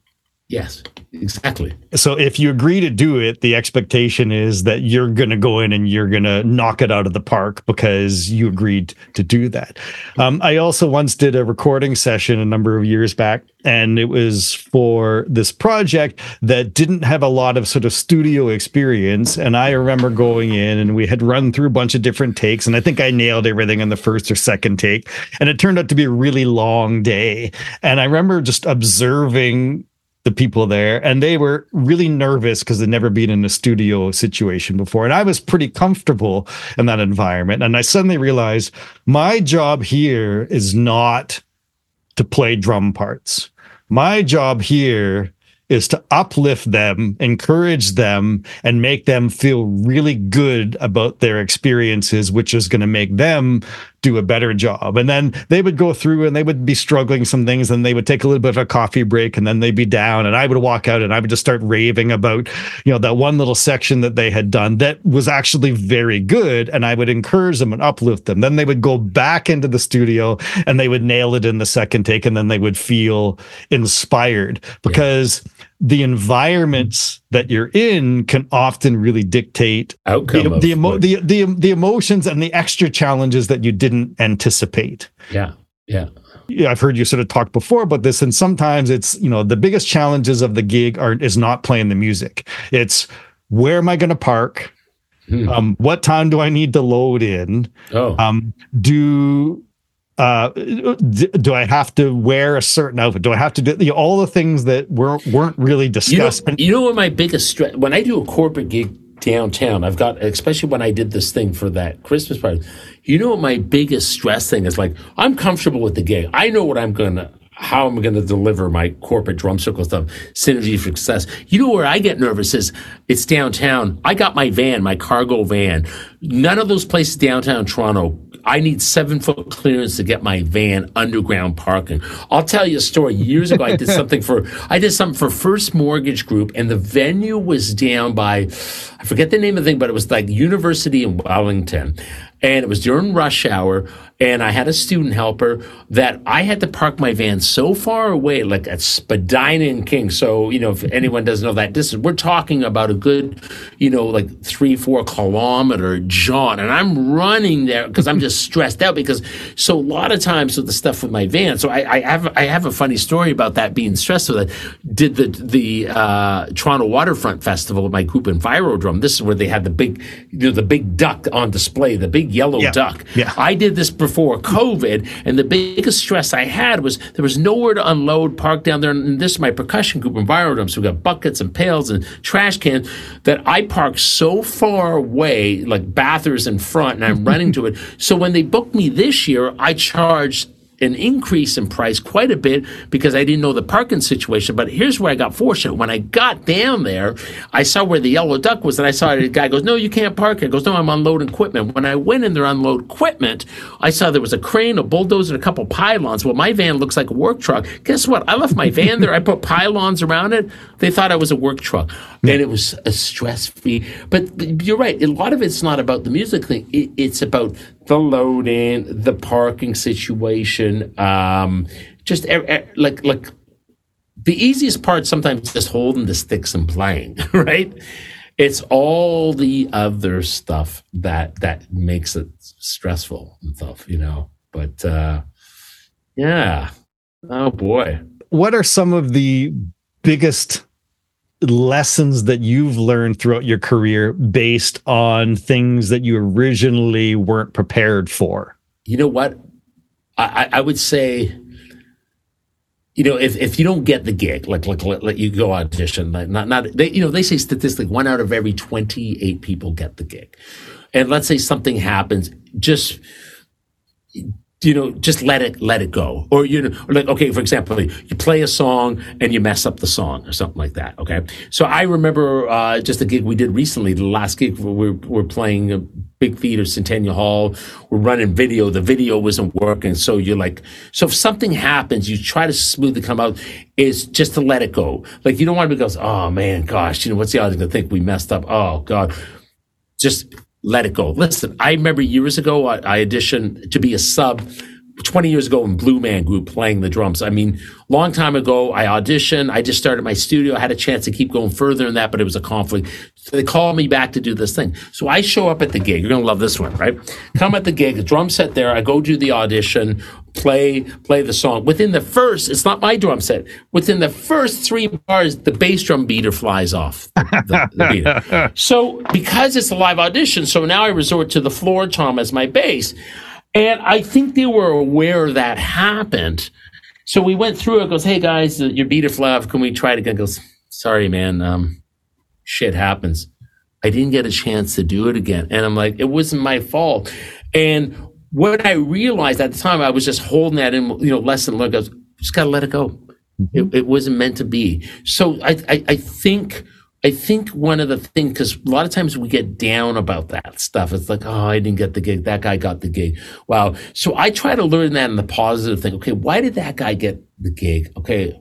Speaker 2: Yes, exactly.
Speaker 1: So if you agree to do it, the expectation is that you're going to go in and you're going to knock it out of the park because you agreed to do that. Um, I also once did a recording session a number of years back, and it was for this project that didn't have a lot of sort of studio experience. And I remember going in and we had run through a bunch of different takes, and I think I nailed everything in the first or second take. And it turned out to be a really long day. And I remember just observing the people there and they were really nervous because they'd never been in a studio situation before. And i was pretty comfortable in that environment. And i suddenly realized my job here is not to play drum parts. My job here is to uplift them, encourage them, and make them feel really good about their experiences, which is going to make them do a better job. And then they would go through and they would be struggling some things and they would take a little bit of a coffee break and then they'd be down and I would walk out and I would just start raving about, you know, that one little section that they had done that was actually very good. And I would encourage them and uplift them. Then they would go back into the studio and they would nail it in the second take and then they would feel inspired because yeah the environments that you're in can often really dictate
Speaker 2: outcome
Speaker 1: the, the, emo- the, the, the emotions and the extra challenges that you didn't anticipate.
Speaker 2: Yeah. Yeah.
Speaker 1: Yeah, I've heard you sort of talk before about this, and sometimes it's you know the biggest challenges of the gig are is not playing the music. It's where am I going to park? Hmm. Um, what time do I need to load in?
Speaker 2: Oh.
Speaker 1: Um, do uh, do I have to wear a certain outfit? Do I have to do you know, all the things that weren't weren't really discussed?
Speaker 2: You know, you know what my biggest stress when I do a corporate gig downtown, I've got especially when I did this thing for that Christmas party. You know what my biggest stress thing is? Like I'm comfortable with the gig. I know what I'm gonna how I'm going to deliver my corporate drum circle stuff, synergy for success. You know where I get nervous is it's downtown. I got my van, my cargo van. None of those places downtown Toronto I need seven foot clearance to get my van underground parking. I'll tell you a story. Years ago, I did something for, I did something for First Mortgage Group and the venue was down by, I forget the name of the thing, but it was like University in Wellington. and it was during rush hour and I had a student helper that I had to park my van so far away, like at Spadina and King. So, you know, if anyone doesn't know that distance, we're talking about a good, you know, like three, four kilometer jaunt. And I'm running there because I'm just stressed out because so a lot of times with the stuff with my van. So I, I have, I have a funny story about that being stressed with it. Did the, the, uh, Toronto Waterfront Festival with my group Envirodrum. This is where they had the big, you know, the big duck on display, the big yellow
Speaker 1: Yeah.
Speaker 2: duck.
Speaker 1: Yeah.
Speaker 2: I did this before COVID, and the biggest stress I had was there was nowhere to unload, park down there. And this is my percussion group Envirodrum, so we got buckets and pails and trash cans that I parked so far away, like Bathurst in front, and I'm running to it. So when they booked me this year, I charged an increase in price quite a bit because I didn't know the parking situation. But here's where I got fortunate. When I got down there, I saw where the yellow duck was, and I saw the guy goes, "No, you can't park here." Goes, "No, I'm unloading equipment." When I went in there unload equipment, I saw there was a crane, a bulldozer, and a couple pylons. Well, my van looks like a work truck. Guess what? I left my van there. I put pylons around it. They thought I was a work truck, and it was a stress free. But, but you're right. A lot of it's not about the music thing. It's about the loading, the parking situation, um, just e- e- like like the easiest part sometimes is just holding the sticks and playing, right? It's all the other stuff that that makes it stressful and stuff, you know. But uh yeah. Oh boy.
Speaker 1: What are some of the biggest lessons that you've learned throughout your career based on things that you originally weren't prepared for?
Speaker 2: You know what? I, I, would say you know, if, if you don't get the gig, like like let, let you go audition, like not not they you know they say statistically one out of every twenty eight people get the gig, and let's say something happens, just you know, just let it let it go, or you know, or like okay, for example, you play a song and you mess up the song or something like that. Okay, so I remember uh, just a gig we did recently, the last gig we're we're playing a big theater, Centennial Hall. We're running video. The video wasn't working, so you're like, so if something happens, you try to smooth smoothly come out. Is just to let it go. Like you don't want to be goes, oh man, gosh, you know, what's the audience gonna think we messed up? Oh god, just let it go. Listen, I remember years ago, I, I auditioned to be a sub 20 years ago in Blue Man Group playing the drums. I mean, long time ago, I auditioned. I just started my studio. I had a chance to keep going further in that, but it was a conflict. So they called me back to do this thing. So I show up at the gig. You're going to love this one, right? Come at the gig, drum set there. I go do the audition, play, play the song. Within the first, it's not my drum set. Within the first three bars, the bass drum beater flies off the, the beater. So because it's a live audition, so now I resort to the floor tom as my bass. And I think they were aware that happened. So we went through it. Goes, hey guys, your beater flew off. Can we try it again? Goes, sorry, man. Um, shit happens. I didn't get a chance to do it again. And I'm like, it wasn't my fault. And what I realized at the time, I was just holding that in, you know, less lesson learned. Goes, just gotta let it go. Mm-hmm. It, it wasn't meant to be. So I, I, I think. I think one of the things, because a lot of times we get down about that stuff. It's like, oh, I didn't get the gig. That guy got the gig. Wow. So I try to learn that in the positive thing. Okay, why did that guy get the gig? Okay,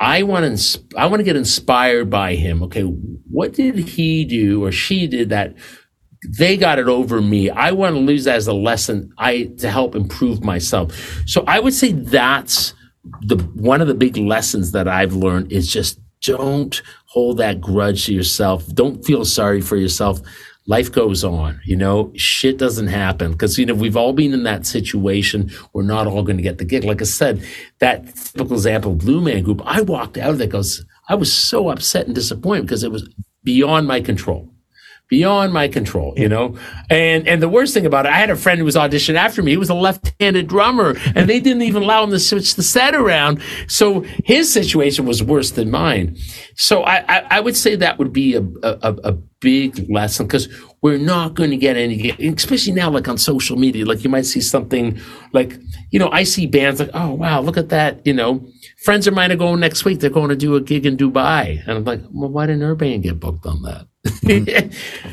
Speaker 2: I want to, I want to get inspired by him. Okay, what did he do or she did that they got it over me? I want to lose that as a lesson. I to help improve myself. So I would say that's the one of the big lessons that I've learned is just don't hold that grudge to yourself. Don't feel sorry for yourself. Life goes on, you know, shit doesn't happen because, you know, we've all been in that situation. We're not all going to get the gig. Like I said, that typical example Blue Man Group, I walked out of there because I was so upset and disappointed because it was beyond my control beyond my control, you know? And, and the worst thing about it, I had a friend who was auditioning after me. He was a left-handed drummer and they didn't even allow him to switch the set around. So his situation was worse than mine. So I, I, I would say that would be a, a, a big lesson because we're not going to get any, especially now, like on social media, like you might see something like, you know, I see bands like, oh, wow, look at that, you know, friends of mine are going next week. They're going to do a gig in Dubai. And I'm like, well, why didn't our band get booked on that?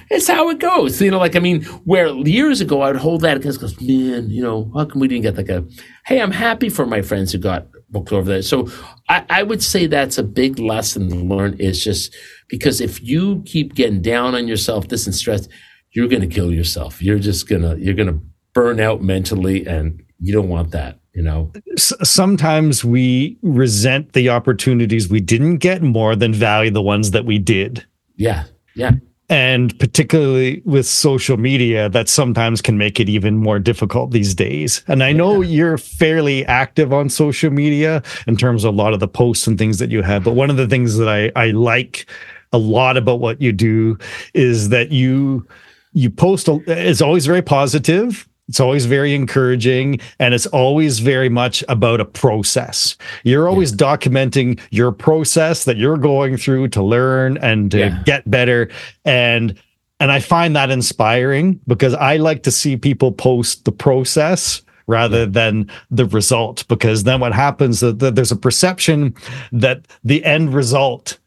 Speaker 2: it's how it goes. You know, like, I mean, where years ago I would hold that against, goes, man, you know, how come we didn't get like a, hey, I'm happy for my friends who got booked over there. So I, I would say that's a big lesson to learn is just because if you keep getting down on yourself, this and stress, you're going to kill yourself. You're just going to, you're going to burn out mentally and you don't want that, you know?
Speaker 1: Sometimes we resent the opportunities we didn't get more than value the ones that we did.
Speaker 2: Yeah. Yeah.
Speaker 1: And particularly with social media, that sometimes can make it even more difficult these days. And I know
Speaker 2: Yeah.
Speaker 1: you're fairly active on social media in terms of a lot of the posts and things that you have. But one of the things that I, I like a lot about what you do is that you you post a, it's always very positive it's always very encouraging and it's always very much about a process. You're always documenting your process that you're going through to learn and to
Speaker 2: Yeah.
Speaker 1: get better. And and i find that inspiring because i like to see people post the process rather than the result because then what happens is that there's a perception that the end result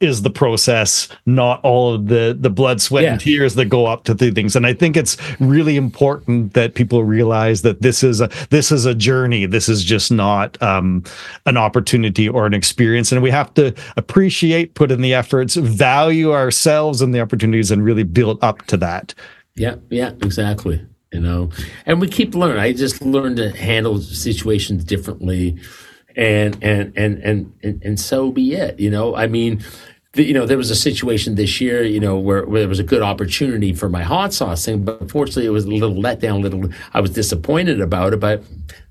Speaker 1: is the process, not all of the the blood, sweat,
Speaker 2: Yeah.
Speaker 1: and tears that go up to the things. And I think it's really important that people realize that this is a this is a journey. This is just not um, an opportunity or an experience. And we have to appreciate, put in the efforts, value ourselves and the opportunities, and really build up to that.
Speaker 2: Yeah, yeah, exactly. You know, and we keep learning. I just learned to handle situations differently, and and and and and, so be it. You know, I mean, you know, there was a situation this year, you know, where, where there was a good opportunity for my hot sauce thing, but unfortunately, it was a little letdown. Little, I was disappointed about it, but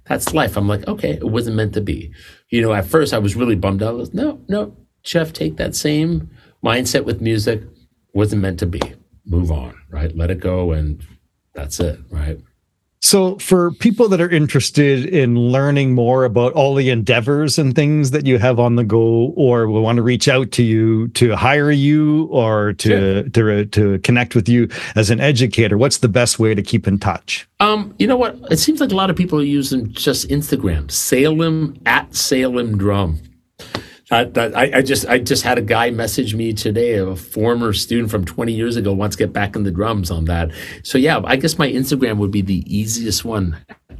Speaker 2: that's life. I'm like, okay, it wasn't meant to be. You know, at first I was really bummed out. I was, no, no, Jeff, take that same mindset with music. Wasn't meant to be. Move on, right? Let it go, and that's it, right?
Speaker 1: So, for people that are interested in learning more about all the endeavors and things that you have on the go, or will want to reach out to you to hire you or to to to connect with you as an educator, what's the best way to keep in touch?
Speaker 2: Um, you know what? It seems like a lot of people are using just Instagram. Salem at Salem Drum. I, I, just I just had a guy message me today, a former student from 20 years ago wants to get back in the drums on that. So yeah, I guess my Instagram would be the easiest one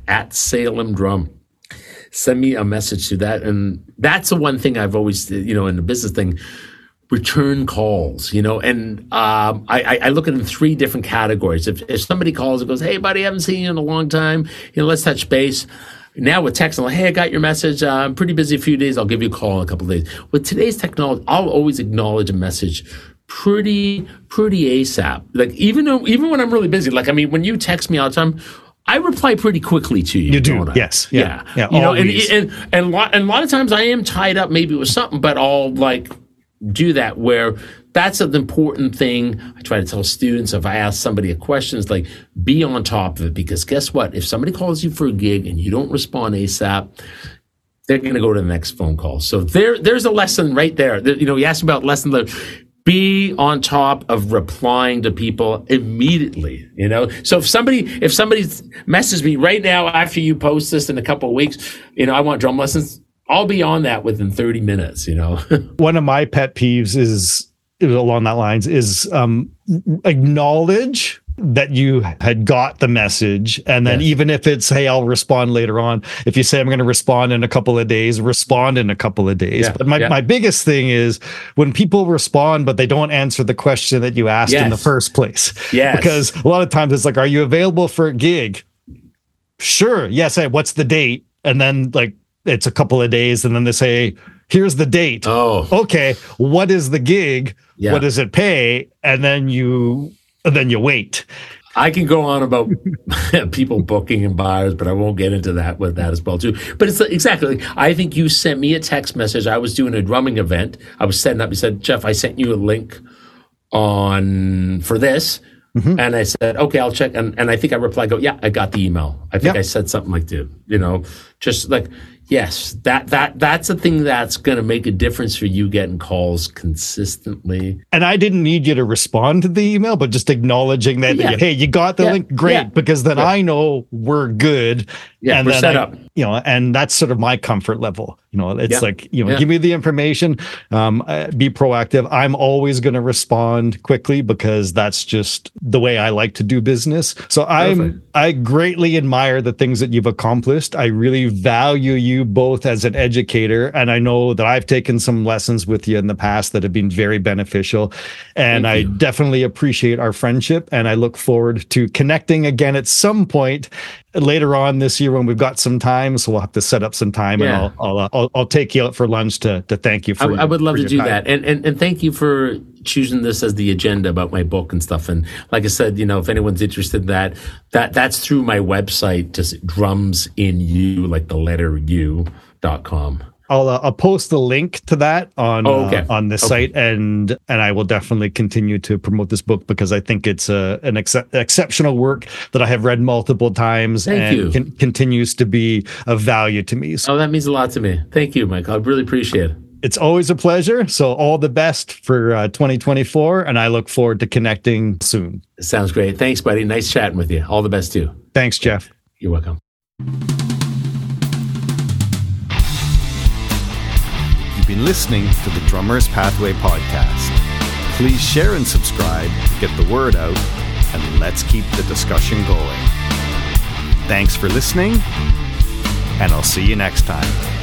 Speaker 2: at Salem Drum. Send me a message to that, and that's the one thing I've always you know in the business thing return calls, you know, and um, I, I- look at in three different categories. If, if somebody calls and goes, "Hey, buddy, I haven't seen you in a long time. You know, let's touch base." Now with text, I'm like, "Hey, I got your message. Uh, I'm pretty busy a few days. I'll give you a call in a couple of days." With today's technology, I'll always acknowledge a message pretty pretty ASAP. Like even though even when I'm really busy, like I mean, when you text me all the time. I reply pretty quickly to you.
Speaker 1: You do, yes. Yeah. Yeah,
Speaker 2: You know, and, and and, lot, and a lot of times I am tied up maybe with something, but I'll like do that where that's an important thing. I try to tell students if I ask somebody a question, it's like be on top of it because guess what? If somebody calls you for a gig and you don't respond ASAP, they're going to go to the next phone call. So there, there's a lesson right there. You know, you asked about lesson. learned. Be on top of replying to people immediately. You know, so if somebody if somebody messages me right now after you post this in a couple of weeks, you know, I want drum lessons. I'll be on that within 30 minutes. You know,
Speaker 1: One of my pet peeves is along that lines is um, acknowledge that you had got the message and then
Speaker 2: Yes.
Speaker 1: even if it's hey i'll respond later on. If you say i'm going to respond in a couple of days respond in a couple of days.
Speaker 2: Yeah,
Speaker 1: but my,
Speaker 2: yeah.
Speaker 1: my biggest thing is when people respond but they don't answer the question that you asked in the first place.
Speaker 2: Yeah
Speaker 1: because a lot of times it's like are you available for a gig? Sure yes hey, what's the date? And then like it's a couple of days and then they say here's the date
Speaker 2: oh,
Speaker 1: okay, what is the gig?
Speaker 2: Yeah.
Speaker 1: What does it pay? And then you and then you wait.
Speaker 2: I can go on about people booking and buyers, but I won't get into that with that as well too. But it's exactly. I think you sent me a text message. I was doing a drumming event. I was setting up. You said, Jeff, I sent you a link on for this. Mm-hmm. And I said, okay, I'll check. And, and I think I replied, go, yeah, I got the email. I think
Speaker 1: Yeah.
Speaker 2: I said something like that, you know, just like, yes, that, that, that's the thing that's going to make a difference for you getting calls consistently.
Speaker 1: And I didn't need you to respond to the email, but just acknowledging that
Speaker 2: Yeah.
Speaker 1: hey, you got the
Speaker 2: Yeah.
Speaker 1: link, great,
Speaker 2: Yeah.
Speaker 1: because then I know we're good.
Speaker 2: Yeah,
Speaker 1: and
Speaker 2: we're set
Speaker 1: I-
Speaker 2: up.
Speaker 1: You know, and that's sort of my comfort level. You know, it's like you know, give me the information, um, uh, be proactive. I'm always going to respond quickly because that's just the way I like to do business. So I'm I greatly admire the things that you've accomplished. I really value you you both as an educator. And I know that I've taken some lessons with you in the past that have been very beneficial. And I definitely appreciate our friendship. And I look forward to connecting again at some point later on this year when we've got some time. So we'll have to set up some time yeah. and I'll, I'll, uh, I'll, I'll, take you out for lunch to, to thank you for
Speaker 2: I,
Speaker 1: your,
Speaker 2: I would love
Speaker 1: to
Speaker 2: do
Speaker 1: time.
Speaker 2: that. And, and, and thank you for choosing this as the agenda about my book and stuff. And like I said, you know, if anyone's interested in that, that that's through my website, just drums in you, like the letter U dot com.
Speaker 1: I'll uh, I'll post the link to that on oh, okay. uh, on the okay. site, and and I will definitely continue to promote this book because I think it's a an ex- exceptional work that I have read multiple times
Speaker 2: Thank
Speaker 1: and con- continues to be of value to me.
Speaker 2: So, oh, that means a lot to me. Thank you, Mike. I really appreciate it.
Speaker 1: It's always a pleasure. So all the best for uh, 2024, and I look forward to connecting soon.
Speaker 2: Sounds great. Thanks, buddy. Nice chatting with you. All the best too.
Speaker 1: Thanks, Jeff.
Speaker 2: You're welcome.
Speaker 1: Been listening to the Drummer's Pathway podcast. Please share and subscribe to get the word out, and let's keep the discussion going. Thanks for listening, and I'll see you next time.